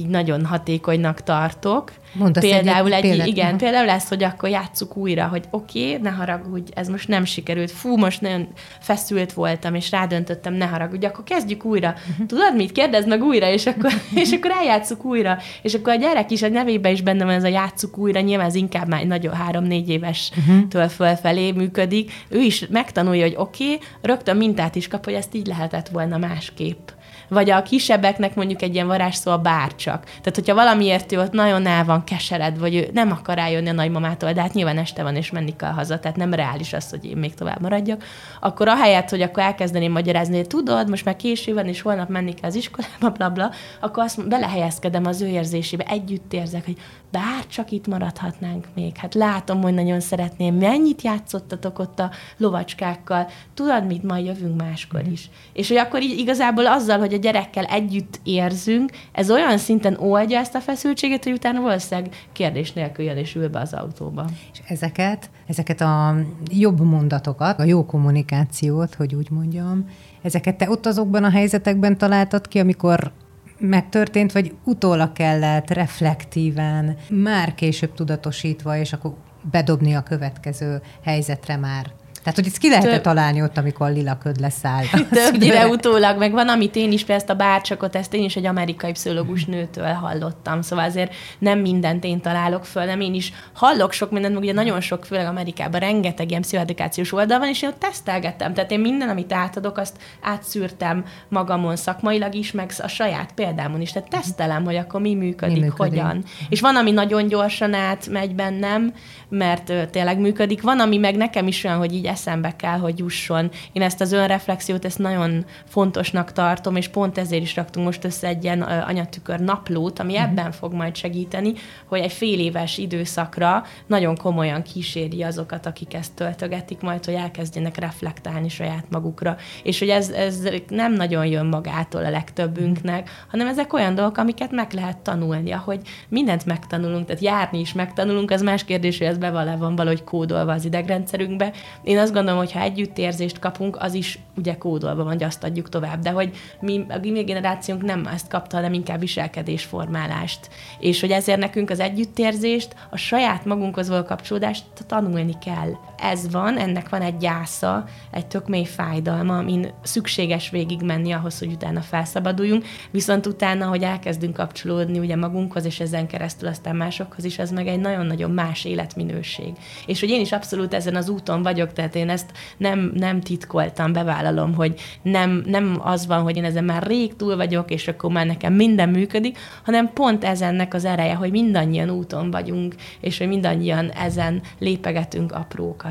így nagyon hatékonynak tartok. Mondasz például egy, példát, igen, például lesz, hogy akkor játsszuk újra, hogy oké, okay, ne haragudj, ez most nem sikerült, fú, most nagyon feszült voltam, és rádöntöttem, ne haragudj, akkor kezdjük újra. Uh-huh. Tudod mit? Kérdezd meg újra, és akkor, és akkor eljátszuk újra. És akkor a gyerek is, a nevében is benne van ez a játsszuk újra, nyilván ez inkább már nagyon három-négy éves uh-huh. től fölfelé működik. Ő is megtanulja, hogy oké, okay, rögtön mintát is kap, hogy ezt így lehetett volna másképp vagy a kisebbeknek mondjuk egy ilyen varázsszó a bárcsak. Tehát, hogyha valamiért ő ott nagyon el van kesered, vagy ő nem akar rájönni a nagymamától, de hát nyilván este van és menni kell haza, tehát nem reális az, hogy én még tovább maradjak, akkor ahelyett, hogy akkor elkezdeném magyarázni, hogy tudod, most már késő van, és holnap menni kell az iskolába, bla, bla, akkor azt belehelyezkedem az ő érzésébe, együtt érzek, hogy bár csak itt maradhatnánk még. Hát látom, hogy nagyon szeretném. Mennyit játszottatok ott a lovacskákkal? Tudod mit, majd jövünk máskor is. És hogy akkor így igazából azzal, hogy a gyerekkel együtt érzünk, ez olyan szinten oldja ezt a feszültséget, hogy utána valószínűleg kérdés nélkül jön és ül be az autóba. És ezeket, ezeket a jobb mondatokat, a jó kommunikációt, hogy úgy mondjam, ezeket te ott azokban a helyzetekben találtad ki, amikor megtörtént, vagy utólag kellett reflektíven, már később tudatosítva, és akkor bedobni a következő helyzetre már Tehát, hogy ezt ki lehet Több... találni ott, amikor lila köd leszáll. Többnyire utólag, meg van, amit én is, ezt a bárcsakot, ezt én is egy amerikai pszichológus nőtől hallottam. Szóval azért nem mindent én találok föl, nem én is hallok sok mindent, meg ugye nagyon sok, főleg Amerikában rengeteg ilyen pszichoedukációs oldal van, és én ott tesztelgettem. Tehát én minden, amit átadok, azt átszűrtem magamon szakmailag is, meg a saját példámon is. Tehát tesztelem, hogy akkor mi működik, mi működik. hogyan. És van, ami nagyon gyorsan átmegy bennem, mert tényleg működik. Van, ami meg nekem is olyan, hogy így eszembe kell, hogy jusson. Én ezt az önreflexiót, ezt nagyon fontosnak tartom, és pont ezért is raktunk most össze egy ilyen anyatükör naplót, ami uh-huh. ebben fog majd segíteni, hogy egy fél éves időszakra nagyon komolyan kíséri azokat, akik ezt töltögetik, majd, hogy elkezdjenek reflektálni saját magukra. És hogy ez, ez nem nagyon jön magától a legtöbbünknek, hanem ezek olyan dolgok, amiket meg lehet tanulni, ahogy mindent megtanulunk, tehát járni is megtanulunk, az más kérdés, hogy ez be van valahogy kódolva az idegrendszerünkbe. Én azt gondolom, hogy ha együttérzést kapunk, az is ugye kódolva van, hogy azt adjuk tovább. De hogy mi, a mi generációnk nem ezt kapta, hanem inkább viselkedésformálást. És hogy ezért nekünk az együttérzést, a saját magunkhoz való kapcsolódást tanulni kell. Ez van, ennek van egy gyásza, egy tök mély fájdalma, amin szükséges végigmenni ahhoz, hogy utána felszabaduljunk, viszont utána, hogy elkezdünk kapcsolódni ugye magunkhoz, és ezen keresztül aztán másokhoz is, ez meg egy nagyon-nagyon más életminőség. És hogy én is abszolút ezen az úton vagyok, tehát én ezt nem, nem titkoltam, bevállalom, hogy nem, nem az van, hogy én ezen már rég túl vagyok, és akkor már nekem minden működik, hanem pont ezennek az ereje, hogy mindannyian úton vagyunk, és hogy mindannyian ezen lépegetünk aprókat.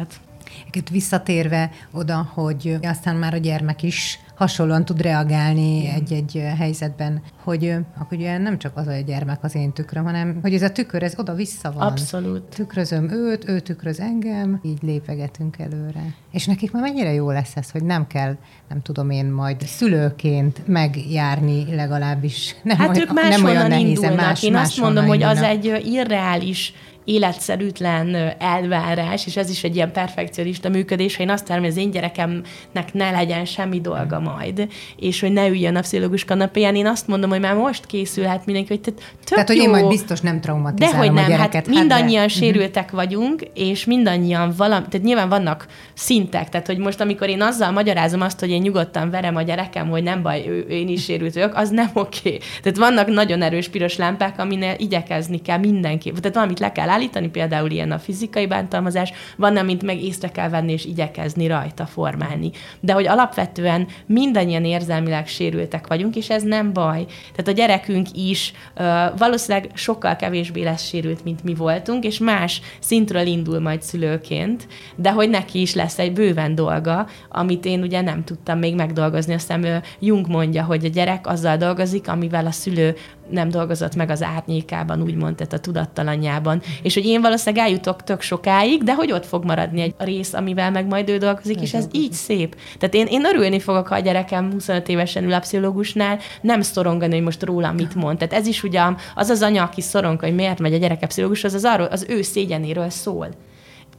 Visszatérve oda, hogy aztán már a gyermek is hasonlóan tud reagálni egy-egy helyzetben, hogy akkor ugye nem csak az a gyermek az én tükröm, hanem hogy ez a tükör, ez oda-vissza van. Abszolút. Tükrözöm őt, ő tükröz engem, így lépegetünk előre. És nekik már mennyire jó lesz ez, hogy nem kell, nem tudom én majd szülőként megjárni legalábbis. Nem hát olyan, ők nem olyan nehéz, más, Én azt mondom, hogy az egy irreális életszerűtlen elvárás, és ez is egy ilyen perfekcionista működés, ha én azt várom, hogy az én gyerekemnek ne legyen semmi dolga majd, és hogy ne üljön a pszichológus kanapéján, én azt mondom, hogy már most készülhet mindenki, hogy tök Tehát, hogy én majd biztos nem traumatizálom hogy nem, a gyereket. Hát mindannyian hát de... sérültek vagyunk, és mindannyian valami, tehát nyilván vannak szintek, tehát hogy most amikor én azzal magyarázom azt, hogy én nyugodtan verem a gyerekem, hogy nem baj, ő, én is sérült vagyok, az nem oké. Okay. Tehát vannak nagyon erős piros lámpák, aminél igyekezni kell mindenki. Tehát valamit le kell állítani, például ilyen a fizikai bántalmazás, van, amit meg észre kell venni és igyekezni rajta formálni. De hogy alapvetően mindannyian érzelmileg sérültek vagyunk, és ez nem baj. Tehát a gyerekünk is uh, valószínűleg sokkal kevésbé lesz sérült, mint mi voltunk, és más szintről indul majd szülőként, de hogy neki is lesz egy bőven dolga, amit én ugye nem tudtam még megdolgozni. Aztán Jung mondja, hogy a gyerek azzal dolgozik, amivel a szülő nem dolgozott meg az árnyékában, úgymond, tehát a tudattalanjában. És hogy én valószínűleg eljutok tök sokáig, de hogy ott fog maradni egy rész, amivel meg majd ő dolgozik, és ez így szép. Tehát én, én örülni fogok, ha a gyerekem 25 évesen ül a pszichológusnál, nem szorongani, hogy most róla mit mond. Tehát ez is ugye az az anya, aki szorong, hogy miért megy a gyereke pszichológushoz, az, arról, az ő szégyenéről szól.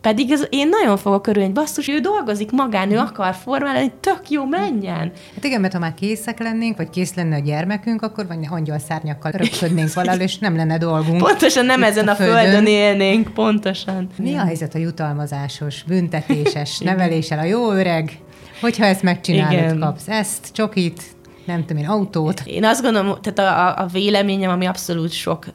Pedig ez, én nagyon fogok örülni, hogy basszus, ő dolgozik magán, ő akar formálni, tök jó, menjen. Hát igen, mert ha már készek lennénk, vagy kész lenne a gyermekünk, akkor vagy angyal szárnyakkal röpködnénk valahol, és nem lenne dolgunk. Pontosan nem ezen a földön. földön élnénk, pontosan. Mi a helyzet a jutalmazásos, büntetéses neveléssel? A jó öreg, hogyha ezt megcsinálod, igen. kapsz ezt, csokit, nem tudom én, autót. Én azt gondolom, tehát a, a véleményem, ami abszolút sok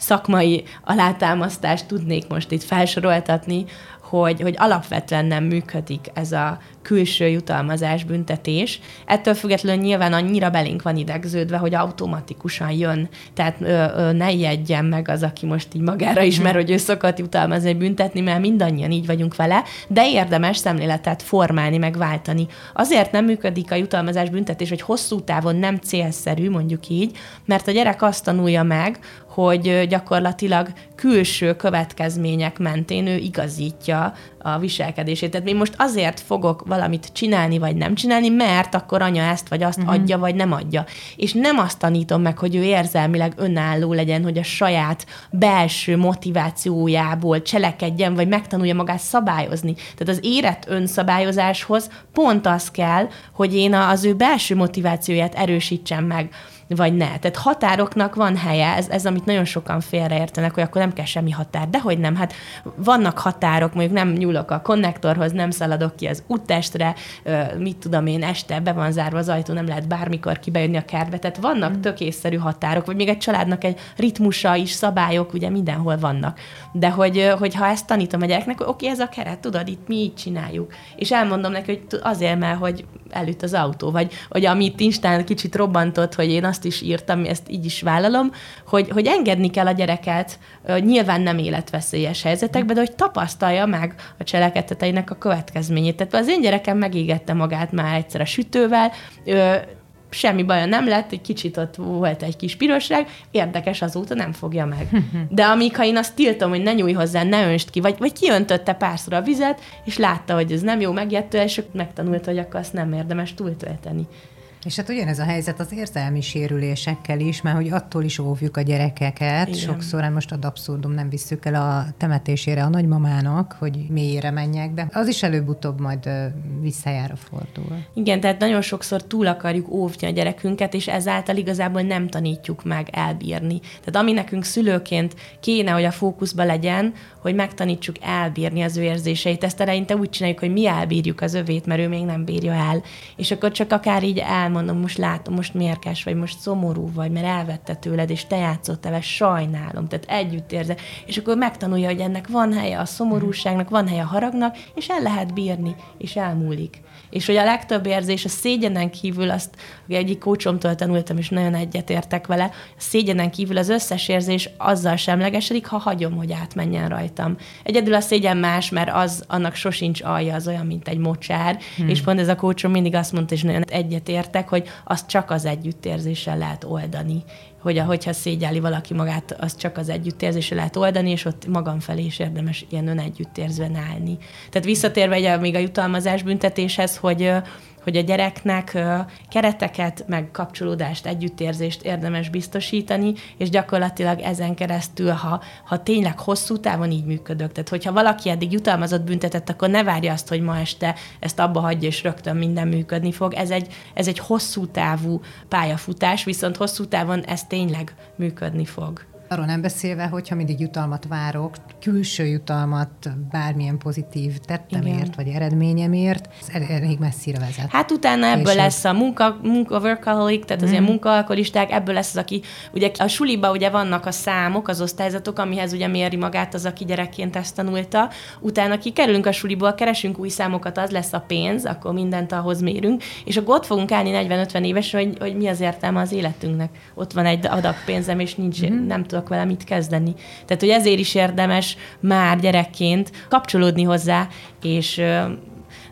szakmai alátámasztást tudnék most itt felsoroltatni, hogy, hogy alapvetően nem működik ez a külső jutalmazás, büntetés. Ettől függetlenül nyilván annyira belénk van idegződve, hogy automatikusan jön. Tehát ö, ö, ne ijedjen meg az, aki most így magára ismer, hogy ő szokott jutalmazni, büntetni, mert mindannyian így vagyunk vele, de érdemes szemléletet formálni, meg váltani. Azért nem működik a jutalmazás büntetés, hogy hosszú távon nem célszerű, mondjuk így, mert a gyerek azt tanulja meg, hogy gyakorlatilag külső következmények mentén ő igazítja a viselkedését. Tehát én most azért fogok valamit csinálni, vagy nem csinálni, mert akkor anya ezt vagy azt uh-huh. adja, vagy nem adja. És nem azt tanítom meg, hogy ő érzelmileg önálló legyen, hogy a saját belső motivációjából cselekedjen, vagy megtanulja magát szabályozni. Tehát az érett önszabályozáshoz pont az kell, hogy én az ő belső motivációját erősítsem meg vagy ne. Tehát határoknak van helye, ez, ez amit nagyon sokan félreértenek, hogy akkor nem kell semmi határ. De hogy nem, hát vannak határok, mondjuk nem nyúlok a konnektorhoz, nem szaladok ki az úttestre, mit tudom én, este be van zárva az ajtó, nem lehet bármikor kibejönni a kertbe. Tehát vannak mm. tök észszerű határok, vagy még egy családnak egy ritmusa is, szabályok, ugye mindenhol vannak. De hogy, hogy ha ezt tanítom a gyereknek, hogy oké, ez a keret, tudod, itt mi így csináljuk. És elmondom neki, hogy azért, mert hogy előtt az autó, vagy hogy amit Instán kicsit robbantott, hogy én azt is írtam, ezt így is vállalom, hogy, hogy engedni kell a gyereket, nyilván nem életveszélyes helyzetekben, de hogy tapasztalja meg a cselekedeteinek a következményét. Tehát az én gyerekem megégette magát már egyszer a sütővel, semmi baja nem lett, egy kicsit ott volt egy kis pirosság, érdekes, azóta nem fogja meg. De amíg ha én azt tiltom, hogy ne nyújj hozzá, ne önst ki, vagy, vagy kiöntötte párszor a vizet, és látta, hogy ez nem jó, megjött és megtanulta, hogy akkor azt nem érdemes túltölteni. És hát ugyanez a helyzet az érzelmi sérülésekkel is, mert hogy attól is óvjuk a gyerekeket. Igen. Sokszor, hát most ad abszurdum, nem visszük el a temetésére a nagymamának, hogy mélyére menjek, de az is előbb-utóbb majd visszajára fordul. Igen, tehát nagyon sokszor túl akarjuk óvni a gyerekünket, és ezáltal igazából nem tanítjuk meg elbírni. Tehát ami nekünk szülőként kéne, hogy a fókuszba legyen, hogy megtanítsuk elbírni az ő érzéseit. Ezt eleinte úgy csináljuk, hogy mi elbírjuk az övét, mert ő még nem bírja el. És akkor csak akár így elmondom, most látom, most mérkes vagy, most szomorú vagy, mert elvette tőled, és te játszottál vele, sajnálom. Tehát együtt érze. És akkor megtanulja, hogy ennek van helye a szomorúságnak, van helye a haragnak, és el lehet bírni, és elmúlik. És hogy a legtöbb érzés a szégyenen kívül, azt ugye egyik kócsomtól tanultam, és nagyon egyetértek vele, a szégyenen kívül az összes érzés azzal semlegesedik, ha hagyom, hogy átmenjen rajtam. Egyedül a szégyen más, mert az annak sosincs alja, az olyan, mint egy mocsár, hmm. és pont ez a kócsom mindig azt mondta, és nagyon egyetértek, hogy azt csak az együttérzéssel lehet oldani hogy ahogyha szégyeli valaki magát, az csak az együttérzésre lehet oldani, és ott magam felé is érdemes ilyen önegyüttérzően állni. Tehát visszatérve ugye még a jutalmazás büntetéshez, hogy hogy a gyereknek kereteket, meg kapcsolódást, együttérzést érdemes biztosítani, és gyakorlatilag ezen keresztül, ha, ha tényleg hosszú távon így működök, tehát hogyha valaki eddig jutalmazott büntetett, akkor ne várja azt, hogy ma este ezt abba hagyja, és rögtön minden működni fog. Ez egy, ez egy hosszú távú pályafutás, viszont hosszú távon ez tényleg működni fog. Arról nem beszélve, hogyha mindig jutalmat várok, külső jutalmat bármilyen pozitív tettemért, Igen. vagy eredményemért, ez elég messzire vezet. Hát utána ebből Később. lesz a munka, munka workaholic, tehát az mm. ilyen munkaalkoholisták, ebből lesz az, aki, ugye a suliba ugye vannak a számok, az osztályzatok, amihez ugye méri magát az, aki gyerekként ezt tanulta. Utána kikerülünk a suliból, keresünk új számokat, az lesz a pénz, akkor mindent ahhoz mérünk, és akkor ott fogunk állni 40-50 éves, hogy, hogy mi az értelme az életünknek. Ott van egy adag pénzem, és nincs, mm. nem tudok vele mit kezdeni. Tehát, hogy ezért is érdemes már gyerekként kapcsolódni hozzá, és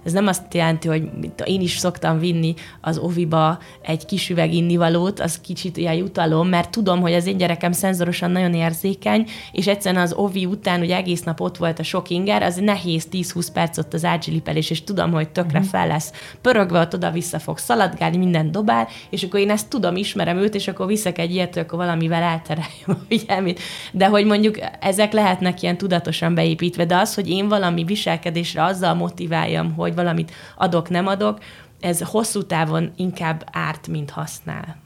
ez nem azt jelenti, hogy én is szoktam vinni az oviba egy kis üveg innivalót, az kicsit ilyen jutalom, mert tudom, hogy az én gyerekem szenzorosan nagyon érzékeny, és egyszerűen az ovi után, hogy egész nap ott volt a sok inger, az nehéz 10-20 perc ott az ágyzsilipelés, és tudom, hogy tökre mhm. fel lesz pörögve, ott oda-vissza fog szaladgálni, minden dobál, és akkor én ezt tudom, ismerem őt, és akkor viszek egy ilyet, akkor valamivel eltereljem a figyelmét. De hogy mondjuk ezek lehetnek ilyen tudatosan beépítve, de az, hogy én valami viselkedésre azzal motiváljam, hogy valamit adok, nem adok, ez hosszú távon inkább árt, mint használ.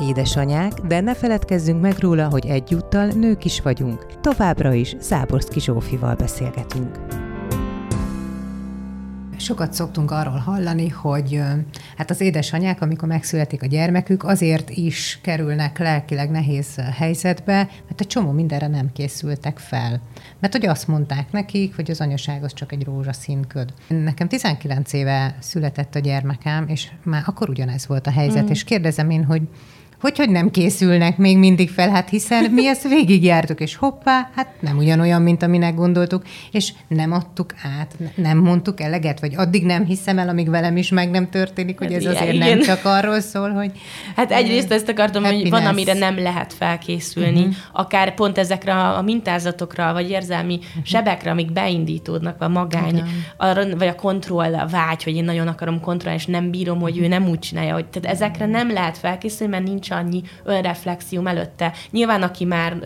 Édesanyák, de ne feledkezzünk meg róla, hogy egyúttal nők is vagyunk. Továbbra is Záborszki Zsófival beszélgetünk. Sokat szoktunk arról hallani, hogy hát az édesanyák, amikor megszületik a gyermekük, azért is kerülnek lelkileg nehéz helyzetbe, mert egy csomó mindenre nem készültek fel. Mert hogy azt mondták nekik, hogy az anyaság az csak egy rózsaszín köd. Nekem 19 éve született a gyermekem, és már akkor ugyanez volt a helyzet, mm. és kérdezem én, hogy hogy, hogy nem készülnek még mindig fel, hát hiszen mi ezt végigjártuk, és hoppá, hát nem ugyanolyan, mint aminek gondoltuk, és nem adtuk át, nem mondtuk eleget, vagy addig nem hiszem el, amíg velem is meg nem történik, hogy hát ez azért igen. nem csak arról szól, hogy... Hát egyrészt ezt akartam, hogy van, amire nem lehet felkészülni, uh-huh. akár pont ezekre a mintázatokra, vagy érzelmi uh-huh. sebekre, amik beindítódnak, a magány, arra, vagy a kontroll, a vágy, hogy én nagyon akarom kontrollálni, és nem bírom, hogy ő nem úgy csinálja, hogy tehát ezekre nem lehet felkészülni, mert nincs annyi önreflexió előtte. Nyilván, aki már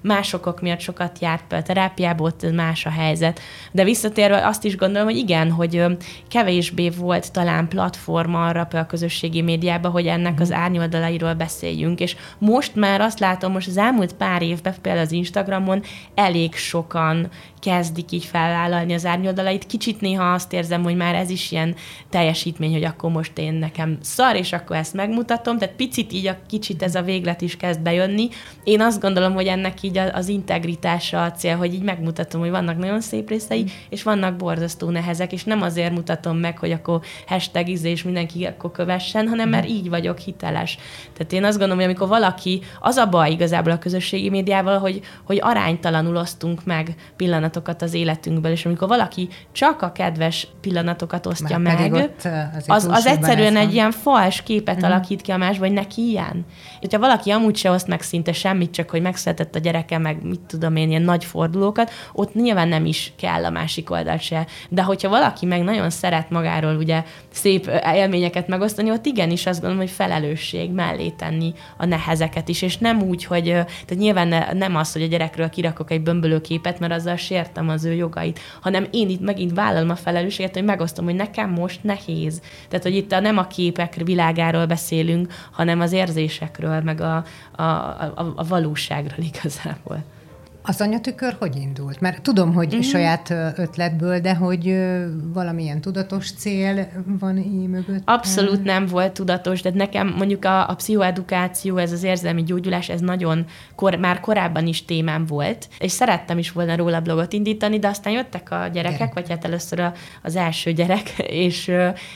másokok miatt sokat járt a terápiába, ott más a helyzet. De visszatérve azt is gondolom, hogy igen, hogy kevésbé volt talán platform arra a közösségi médiában, hogy ennek az árnyoldalairól beszéljünk. És most már azt látom, most az elmúlt pár évben, például az Instagramon elég sokan kezdik így felvállalni az árnyoldalait. Kicsit néha azt érzem, hogy már ez is ilyen teljesítmény, hogy akkor most én nekem szar, és akkor ezt megmutatom. Tehát picit így a kicsit ez a véglet is kezd bejönni. Én azt gondolom, hogy ennek így az integritása a cél, hogy így megmutatom, hogy vannak nagyon szép részei, és vannak borzasztó nehezek, és nem azért mutatom meg, hogy akkor hashtag izé, és mindenki akkor kövessen, hanem mert így vagyok hiteles. Tehát én azt gondolom, hogy amikor valaki, az a baj igazából a közösségi médiával, hogy, hogy aránytalanul osztunk meg pillanatokat az életünkből, és amikor valaki csak a kedves pillanatokat osztja Már meg, ott, azért az, az egyszerűen egy ilyen fals képet Mhm. alakít ki a másba, hogy neki ilyen. Hogyha valaki amúgy se oszt meg szinte semmit, csak hogy megszületett a gyereke, meg mit tudom én, ilyen nagy fordulókat, ott nyilván nem is kell a másik oldalt se. De hogyha valaki meg nagyon szeret magáról ugye szép ö, élményeket megosztani, ott igenis azt gondolom, hogy felelősség mellé tenni a nehezeket is, és nem úgy, hogy ö, tehát nyilván ne, nem az, hogy a gyerekről kirakok egy bömbölő képet, mert azzal sértem az ő jogait, hanem én itt megint vállalom a felelősséget, hogy megosztom, hogy nekem most nehéz. Tehát, hogy itt a, nem a képek világáról beszélünk, hanem az érzésekről, meg a, a, a, a valóságról igazából. Az anyatükör hogy indult? Mert tudom, hogy Mhm. mm-hmm. saját ötletből, de hogy valamilyen tudatos cél van így mögött? Abszolút nem volt tudatos, de nekem mondjuk a, a pszichoedukáció, ez az érzelmi gyógyulás, ez nagyon kor, már korábban is témám volt, és szerettem is volna róla blogot indítani, de aztán jöttek a gyerekek, Gyerek. Vagy hát először a, az első gyerek, és,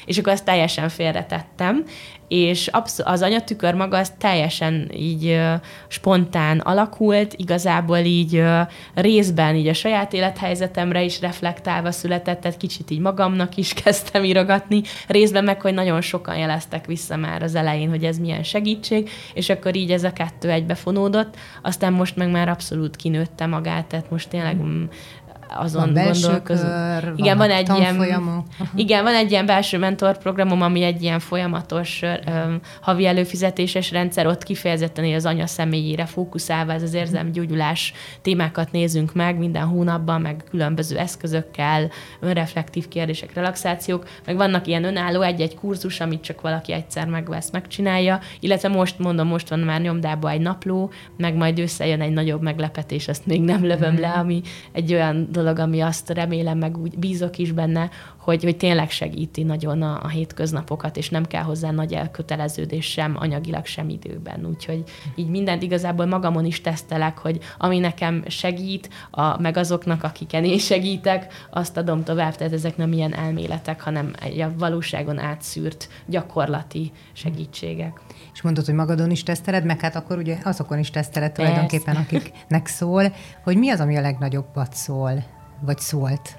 és akkor azt teljesen félretettem, és absz- az anyatükör maga az teljesen így spontán alakult, igazából így ö, részben így a saját élethelyzetemre is reflektálva született, tehát kicsit így magamnak is kezdtem írogatni, részben meg, hogy nagyon sokan jeleztek vissza már az elején, hogy ez milyen segítség, és akkor így ez a kettő egybefonódott, aztán most meg már abszolút kinőtte magát, tehát most tényleg mm, azon Van gondolkozom. kör, Igen, van egy ilyen, tanfolyamok. igen, van egy ilyen belső mentorprogramom, ami egy ilyen folyamatos ö, havi előfizetéses rendszer, ott kifejezetten az anya személyére fókuszálva ez az érzelmi gyógyulás témákat nézünk meg minden hónapban, meg különböző eszközökkel, önreflektív kérdések, relaxációk, meg vannak ilyen önálló egy-egy kurzus, amit csak valaki egyszer megvesz, megcsinálja, illetve most mondom, most van már nyomdában egy napló, meg majd összejön egy nagyobb meglepetés, azt még nem lövöm le, ami egy olyan dolog, ami azt remélem, meg úgy bízok is benne, hogy, hogy tényleg segíti nagyon a, a hétköznapokat, és nem kell hozzá nagy elköteleződés sem anyagilag, sem időben. Úgyhogy így mindent igazából magamon is tesztelek, hogy ami nekem segít, a, meg azoknak, akiken én segítek, azt adom tovább, tehát ezek nem ilyen elméletek, hanem egy a valóságon átszűrt gyakorlati segítségek. És mondod, hogy magadon is teszteled, meg hát akkor ugye azokon is teszteled tulajdonképpen, akiknek szól, hogy mi az, ami a legnagyobbat szól, vagy szólt?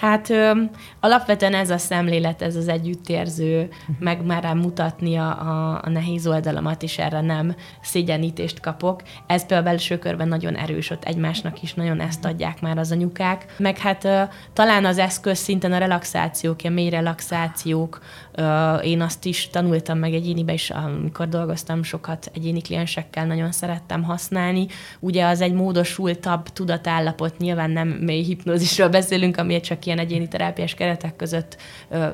Hát ö, alapvetően ez a szemlélet, ez az együttérző, meg már mutatni a, a, a nehéz oldalamat, és erre nem szégyenítést kapok. Ez például a belső körben nagyon erős, ott egymásnak is nagyon ezt adják már az anyukák. Meg hát ö, talán az eszköz szinten a relaxációk, a mély relaxációk, én azt is tanultam meg egyénibe is, amikor dolgoztam sokat egyéni kliensekkel, nagyon szerettem használni. Ugye az egy módosultabb tudatállapot, nyilván nem mély hipnózisról beszélünk, ami csak ilyen egyéni terápiás keretek között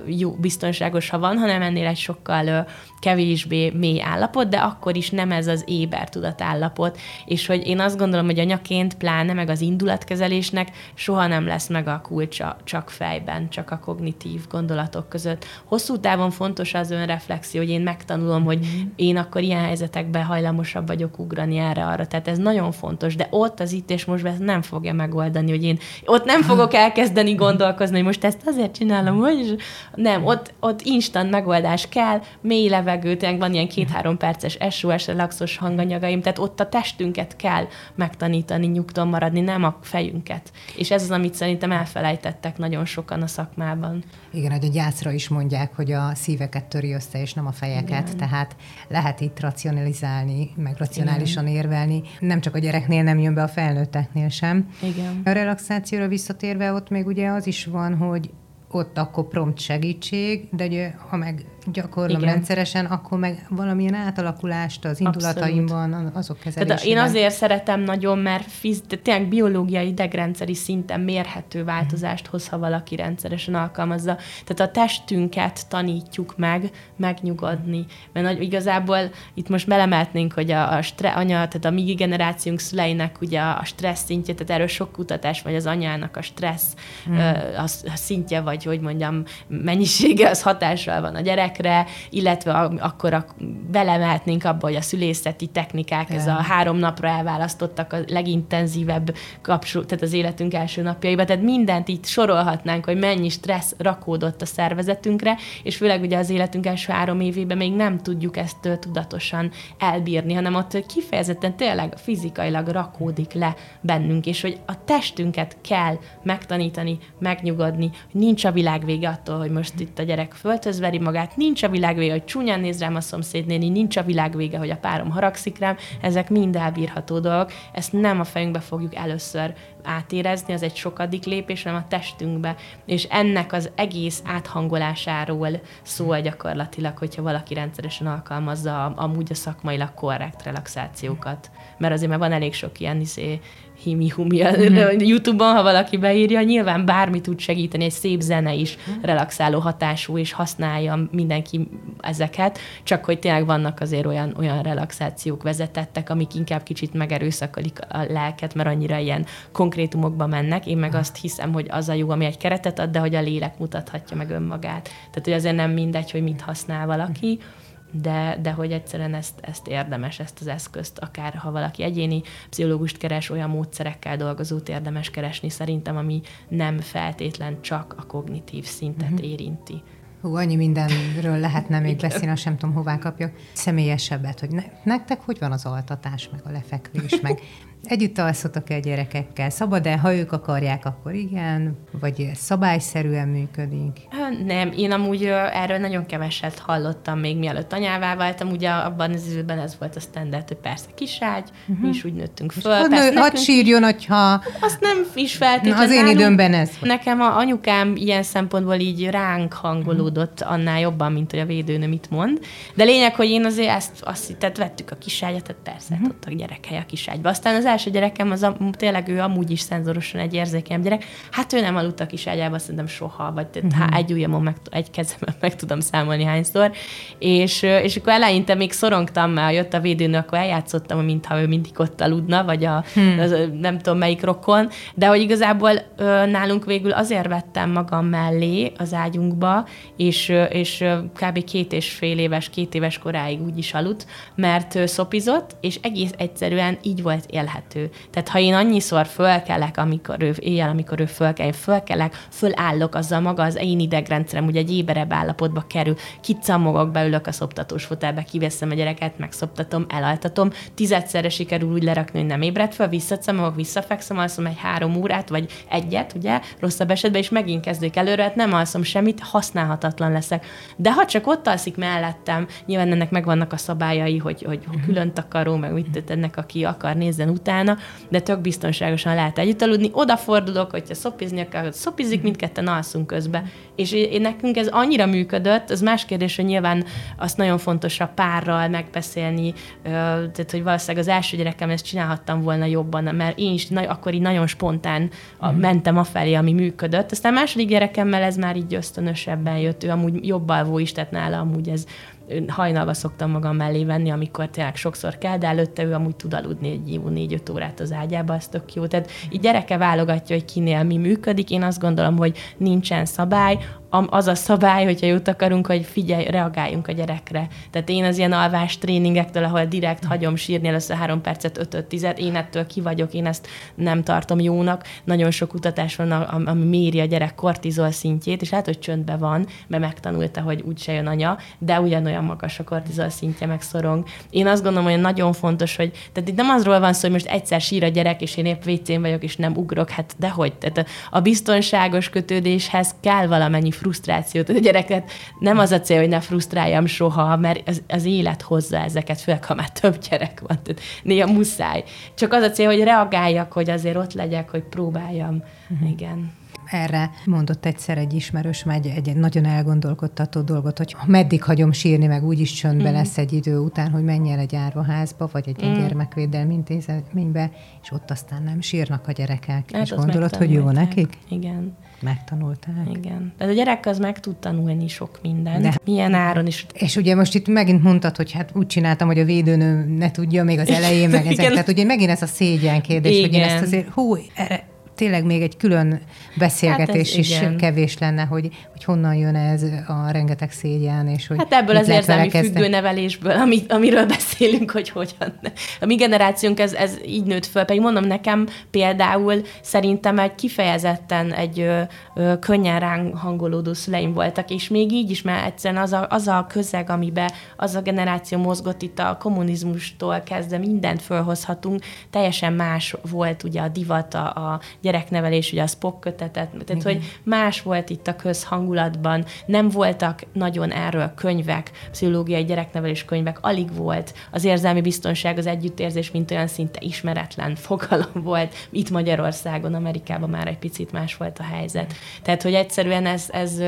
jó, biztonságos, ha van, hanem ennél egy sokkal kevésbé mély állapot, de akkor is nem ez az éber tudatállapot. És hogy én azt gondolom, hogy anyaként, pláne meg az indulatkezelésnek soha nem lesz meg a kulcsa csak fejben, csak a kognitív gondolatok között. Hosszú távon fontos az önreflexió, hogy én megtanulom, hogy én akkor ilyen helyzetekben hajlamosabb vagyok ugrani erre arra. Tehát ez nagyon fontos, de ott az itt és most ez nem fogja megoldani, hogy én ott nem fogok elkezdeni gondolkozni, hogy most ezt azért csinálom, hogy nem, ott, ott instant megoldás kell, mély levegő, tényleg van ilyen két-három perces SOS, relaxos hanganyagaim, tehát ott a testünket kell megtanítani, nyugton maradni, nem a fejünket. És ez az, amit szerintem elfelejtettek nagyon sokan a szakmában. Igen, hogy a gyászra is mondják, hogy a szíveket töri össze, és nem a fejeket, Igen. tehát lehet itt racionalizálni, meg racionálisan Igen. érvelni. Nem csak a gyereknél nem jön be, a felnőtteknél sem. Igen. A relaxációra visszatérve ott még ugye az is van, hogy ott akkor prompt segítség, de ugye, ha meg gyakorlom Igen. rendszeresen, akkor meg valamilyen átalakulást az indulataimban, azok kezelésében. Tehát én azért szeretem nagyon, mert fiz, tényleg biológiai idegrendszeri szinten mérhető változást hoz, ha valaki rendszeresen alkalmazza. Tehát a testünket tanítjuk meg, megnyugodni. Mert igazából itt most belemeltnénk, hogy a, a stre, anya, tehát a mi generációnk szüleinek ugye a stressz szintje, tehát erről sok kutatás, vagy az anyának a stressz hmm. a, a szintje, vagy hogy mondjam, mennyisége, az hatással van a gyerek gyerekre, illetve akkor a, belemehetnénk abba, hogy a szülészeti technikák, ez a három napra elválasztottak a legintenzívebb kapcsolat, tehát az életünk első napjaiba, tehát mindent itt sorolhatnánk, hogy mennyi stressz rakódott a szervezetünkre, és főleg ugye az életünk első három évében még nem tudjuk ezt tudatosan elbírni, hanem ott kifejezetten tényleg fizikailag rakódik le bennünk, és hogy a testünket kell megtanítani, megnyugodni, hogy nincs a világ vége attól, hogy most itt a gyerek föltözveri magát, nincs a világ vége, hogy csúnyán néz rám a szomszédnéni, nincs a világ vége, hogy a párom haragszik rám, ezek mind elbírható dolgok, ezt nem a fejünkbe fogjuk először átérezni, az egy sokadik lépés, hanem a testünkbe, és ennek az egész áthangolásáról szól gyakorlatilag, hogyha valaki rendszeresen alkalmazza amúgy a szakmailag korrekt relaxációkat. Mert azért már van elég sok ilyen izé, himi-humi mm-hmm. YouTube-on, ha valaki beírja, nyilván bármi tud segíteni, egy szép zene is mm. relaxáló hatású, és használja mindenki ezeket, csak hogy tényleg vannak azért olyan, olyan relaxációk vezetettek, amik inkább kicsit megerőszakalik a lelket, mert annyira ilyen konkrétumokba mennek. Én meg azt hiszem, hogy az a jó, ami egy keretet ad, de hogy a lélek mutathatja meg önmagát. Tehát, hogy azért nem mindegy, hogy mit használ valaki. Mm de, de hogy egyszerűen ezt, ezt érdemes, ezt az eszközt, akár ha valaki egyéni pszichológust keres, olyan módszerekkel dolgozót érdemes keresni szerintem, ami nem feltétlen csak a kognitív szintet uh-huh. érinti. Hú, annyi mindenről lehetne még beszélni, sem tudom, hová kapjak. Személyesebbet, hogy ne, nektek hogy van az altatás, meg a lefekvés, meg Együtt alszotok el gyerekekkel? Szabad-e, ha ők akarják, akkor igen? Vagy szabályszerűen működik? Nem, én amúgy erről nagyon keveset hallottam még mielőtt anyává váltam. Ugye abban az időben ez volt a standard, hogy persze kiságy, uh-huh. mi is úgy nőttünk föl. Hadd, nő, nekünk... hadd sírjon, hogyha... Azt nem is feltétlenül. Az én időmben ez volt. Nekem a anyukám ilyen szempontból így ránk hangolódott uh-huh. annál jobban, mint hogy a védőnő mit mond. De lényeg, hogy én azért ezt azt tehát vettük a kiságyat, tehát persze, uh-huh. ott a gyerekhely a kiságyba. Aztán az első gyerekem, az a, tényleg ő amúgy is szenzorosan egy érzékeny gyerek. Hát ő nem aludt a kis ágyába, szerintem soha, vagy uh-huh. há, egy ujjamon, meg, egy kezemben meg tudom számolni hányszor. És, és akkor eleinte még szorongtam, mert jött a védőnő, akkor eljátszottam, mintha ő mindig ott aludna, vagy a hmm. az, nem tudom melyik rokon, de hogy igazából nálunk végül azért vettem magam mellé az ágyunkba, és, és kb. két és fél éves, két éves koráig úgy is aludt, mert szopizott, és egész egyszerűen így volt élhető elérhető. Tehát ha én annyiszor fölkelek, amikor ő éjjel, amikor ő fölkel, én fölkelek, fölállok, azzal maga az én idegrendszerem ugye egy éberebb állapotba kerül, kicamogok, beülök a szoptatós fotelbe, kiveszem a gyereket, megszoptatom, elaltatom, tizedszerre sikerül úgy lerakni, hogy nem ébredt föl, visszacamogok, visszafekszem, alszom egy három órát, vagy egyet, ugye, rosszabb esetben, és megint kezdők előre, hát nem alszom semmit, használhatatlan leszek. De ha csak ott alszik mellettem, nyilván ennek megvannak a szabályai, hogy, hogy mhm. külön takaró, meg mit ennek, aki akar, nézzen utána, utána, de tök biztonságosan lehet együtt aludni. Odafordulok, hogyha szopizni akar, szopizik, mindketten alszunk közben. És én, nekünk ez annyira működött, az más kérdés, hogy nyilván azt nagyon fontos a párral megbeszélni, tehát hogy valószínűleg az első gyerekem ezt csinálhattam volna jobban, mert én is akkor így nagyon spontán a, uh-huh. mentem afelé, ami működött. Aztán második gyerekemmel ez már így ösztönösebben jött, ő amúgy jobb alvó is, tehát nála amúgy ez hajnalba szoktam magam mellé venni, amikor tényleg sokszor kell, de előtte ő amúgy tud aludni egy jó négy-öt órát az ágyába, az tök jó. Tehát így gyereke válogatja, hogy kinél mi működik. Én azt gondolom, hogy nincsen szabály, az a szabály, hogyha jót akarunk, hogy figyelj, reagáljunk a gyerekre. Tehát én az ilyen alvás tréningektől, ahol direkt hagyom sírni először három percet, ötöt, tizet, én ettől ki vagyok, én ezt nem tartom jónak. Nagyon sok kutatás van, ami méri a gyerek kortizol szintjét, és lehet, hogy csöndben van, mert megtanulta, hogy úgyse jön anya, de ugyanolyan magas a kortizol szintje, meg szorong. Én azt gondolom, hogy nagyon fontos, hogy tehát itt nem azról van szó, hogy most egyszer sír a gyerek, és én épp vécén vagyok, és nem ugrok, hát dehogy. Tehát a biztonságos kötődéshez kell valamennyi frusztrációt. A gyereket nem az a cél, hogy ne frusztráljam soha, mert az, az élet hozza ezeket, főleg ha már több gyerek van. Tehát néha muszáj. Csak az a cél, hogy reagáljak, hogy azért ott legyek, hogy próbáljam. Uh-huh. Igen. erre mondott egyszer egy ismerős egy, egy nagyon elgondolkodtató dolgot, hogy meddig hagyom sírni, meg úgyis csöndbe mm. lesz egy idő után, hogy menj el egy árvaházba, vagy egy mm. gyermekvédelmi intézménybe, és ott aztán nem sírnak a gyerekek. Hát és gondolod, hogy jó nekik? Igen. Megtanulták. Igen. De a gyerek az meg tud tanulni sok mindent. De. Milyen áron is. És ugye most itt megint mondtad, hogy hát úgy csináltam, hogy a védőnő ne tudja még az elején, meg ezek. Tehát ugye megint ez a szégyen kérdés, Igen. hogy én ezt azért, hú, erre tényleg még egy külön beszélgetés hát is igen. kevés lenne, hogy, hogy honnan jön ez a rengeteg szégyen, és hogy Hát ebből az érzelmi függő nevelésből, ami, amiről beszélünk, hogy hogyan. A mi generációnk ez, ez így nőtt föl, pedig mondom nekem például szerintem egy kifejezetten egy ö, ö, könnyen ránk hangolódó szüleim voltak, és még így is, mert egyszerűen az a, az a közeg, amiben az a generáció mozgott itt a kommunizmustól kezdve mindent fölhozhatunk, teljesen más volt ugye a divat, a, a gyereknevelés, ugye a Spock kötetet, tehát Igen. hogy más volt itt a közhangulatban, nem voltak nagyon erről könyvek, pszichológiai gyereknevelés könyvek, alig volt. Az érzelmi biztonság, az együttérzés, mint olyan szinte ismeretlen fogalom volt. Itt Magyarországon, Amerikában már egy picit más volt a helyzet. Tehát, hogy egyszerűen ez, ez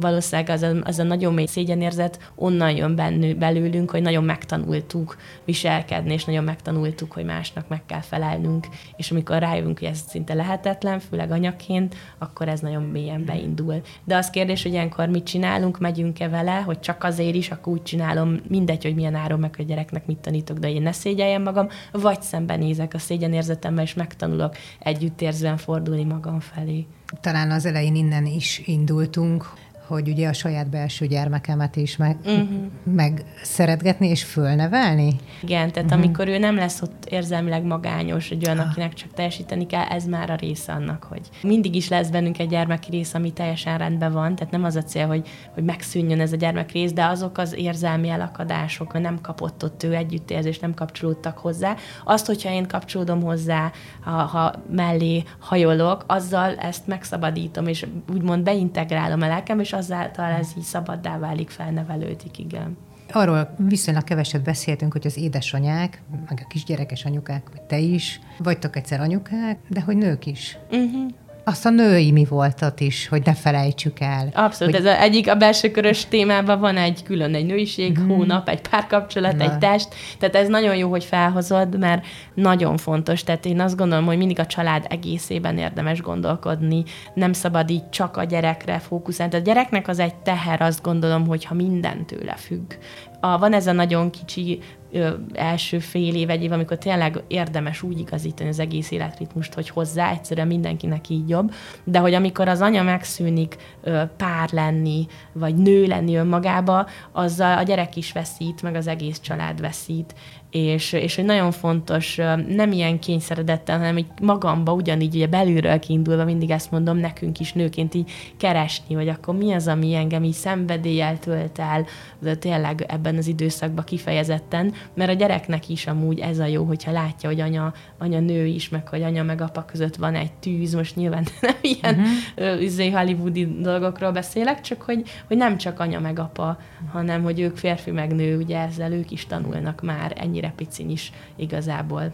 valószínűleg az a, az a nagyon mély szégyenérzet onnan jön bennő, belőlünk, hogy nagyon megtanultuk viselkedni, és nagyon megtanultuk, hogy másnak meg kell felelnünk, és amikor rájövünk, hogy ez szinte lehetetlen, főleg anyaként, akkor ez nagyon mélyen beindul. De az kérdés, hogy ilyenkor mit csinálunk, megyünk-e vele, hogy csak azért is, akkor úgy csinálom, mindegy, hogy milyen áron meg a gyereknek mit tanítok, de én ne szégyeljem magam, vagy szembenézek a szégyenérzetemmel, és megtanulok együttérzően fordulni magam felé. Talán az elején innen is indultunk, hogy ugye a saját belső gyermekemet is meg, uh-huh. meg szeretgetni és fölnevelni. Igen, tehát uh-huh. amikor ő nem lesz ott érzelmileg magányos, egy olyan, ah. akinek csak teljesíteni kell, ez már a része annak, hogy mindig is lesz bennünk egy gyermeki rész, ami teljesen rendben van, tehát nem az a cél, hogy, hogy megszűnjön ez a gyermek rész, de azok az érzelmi elakadások, hogy nem kapott ott ő együttérzés, nem kapcsolódtak hozzá. Azt, hogyha én kapcsolódom hozzá, ha, ha mellé hajolok, azzal ezt megszabadítom, és úgymond beintegrálom a lelkem, és azáltal ez így szabaddá válik, felnevelődik, igen. Arról viszonylag keveset beszéltünk, hogy az édesanyák, meg a kisgyerekes anyukák, vagy te is, vagytok egyszer anyukák, de hogy nők is. Uh-huh azt a női mi voltat is, hogy ne felejtsük el. Abszolút, hogy... ez a, egyik a belső körös témában van egy külön egy nőiség, mm. hónap, egy párkapcsolat, Na. egy test, tehát ez nagyon jó, hogy felhozod, mert nagyon fontos, tehát én azt gondolom, hogy mindig a család egészében érdemes gondolkodni, nem szabad így csak a gyerekre fókuszálni. Tehát a gyereknek az egy teher, azt gondolom, hogy ha minden tőle függ. A, van ez a nagyon kicsi első fél év, egy év, amikor tényleg érdemes úgy igazítani az egész életritmust, hogy hozzá egyszerűen mindenkinek így jobb, de hogy amikor az anya megszűnik pár lenni, vagy nő lenni önmagába, azzal a gyerek is veszít, meg az egész család veszít, és, és hogy nagyon fontos, nem ilyen kényszeredettel, hanem így magamba ugyanígy ugye belülről kiindulva mindig ezt mondom nekünk is nőként így keresni, hogy akkor mi az, ami engem így szenvedéllyel tölt el, tényleg ebben az időszakban kifejezetten, mert a gyereknek is amúgy ez a jó, hogyha látja, hogy anya, anya nő is, meg hogy anya meg apa között van egy tűz, most nyilván nem ilyen uh-huh. hollywoodi dolgokról beszélek, csak hogy, hogy nem csak anya meg apa, hanem hogy ők férfi meg nő, ugye ezzel ők is tanulnak már ennyi ennyire picin is igazából.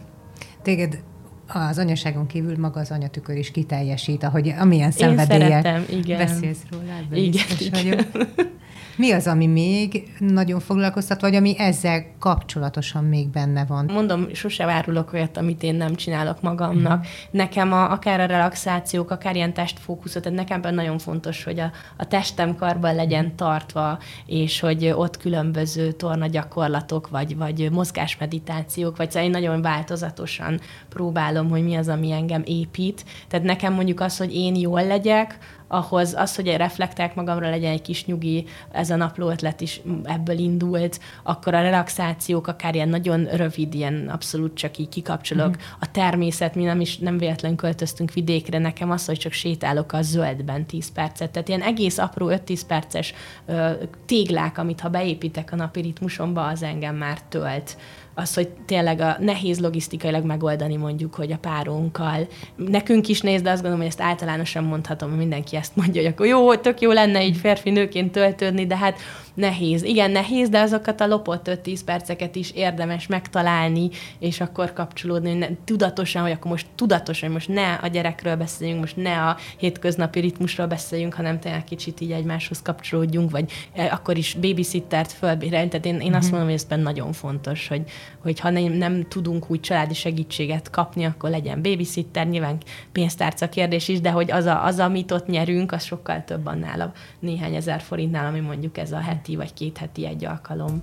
Téged az anyaságon kívül maga az anyatükör is kiteljesít, ahogy amilyen szenvedéllyel beszélsz róla, ebben igen, igen. vagyok. Mi az, ami még nagyon foglalkoztat, vagy ami ezzel kapcsolatosan még benne van? Mondom, sose várulok olyat, amit én nem csinálok magamnak. Mm. Nekem a, akár a relaxációk, akár ilyen testfókuszot, tehát nekem nagyon fontos, hogy a, a testem karban legyen tartva, és hogy ott különböző torna gyakorlatok, vagy, vagy mozgásmeditációk, vagy szóval én nagyon változatosan próbálom, hogy mi az, ami engem épít. Tehát nekem mondjuk az, hogy én jól legyek, ahhoz az, hogy reflektálják magamra, legyen egy kis nyugi, ez a napló ötlet is ebből indult, akkor a relaxációk akár ilyen nagyon rövid, ilyen abszolút csak így kikapcsolok. Mm. A természet, mi nem is nem véletlen költöztünk vidékre, nekem az, hogy csak sétálok a zöldben 10 percet. Tehát ilyen egész apró 5-10 perces ö, téglák, amit ha beépítek a napi ritmusomba, az engem már tölt az, hogy tényleg a nehéz logisztikailag megoldani mondjuk, hogy a párunkkal. Nekünk is néz, de azt gondolom, hogy ezt általánosan mondhatom, hogy mindenki ezt mondja, hogy akkor jó, tök jó lenne így férfi nőként töltődni, de hát nehéz. Igen, nehéz, de azokat a lopott 5-10 perceket is érdemes megtalálni, és akkor kapcsolódni, hogy ne, tudatosan, hogy akkor most tudatosan, hogy most ne a gyerekről beszéljünk, most ne a hétköznapi ritmusról beszéljünk, hanem tényleg kicsit így egymáshoz kapcsolódjunk, vagy e, akkor is babysittert fölbérelni. Tehát én, én azt mhm. mondom, hogy ez nagyon fontos, hogy, hogy ha nem, nem tudunk úgy családi segítséget kapni, akkor legyen babysitter, nyilván pénztárca kérdés is, de hogy az, a, az amit ott nyerünk, az sokkal több annál a néhány ezer forintnál, ami mondjuk ez a heti vagy két heti egy alkalom.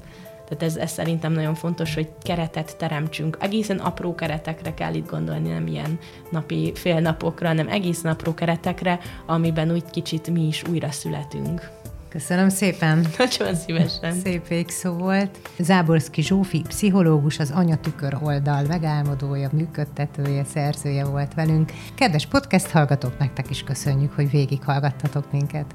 Tehát ez, ez szerintem nagyon fontos, hogy keretet teremtsünk. Egészen apró keretekre kell itt gondolni, nem ilyen napi félnapokra, hanem egész apró keretekre, amiben úgy kicsit mi is újra születünk. Köszönöm szépen. Nagyon szívesen. Szép végszó volt. Záborszki Zsófi, pszichológus, az Anyatükör oldal megálmodója, működtetője, szerzője volt velünk. Kedves podcast hallgatók, nektek is köszönjük, hogy végighallgattatok minket.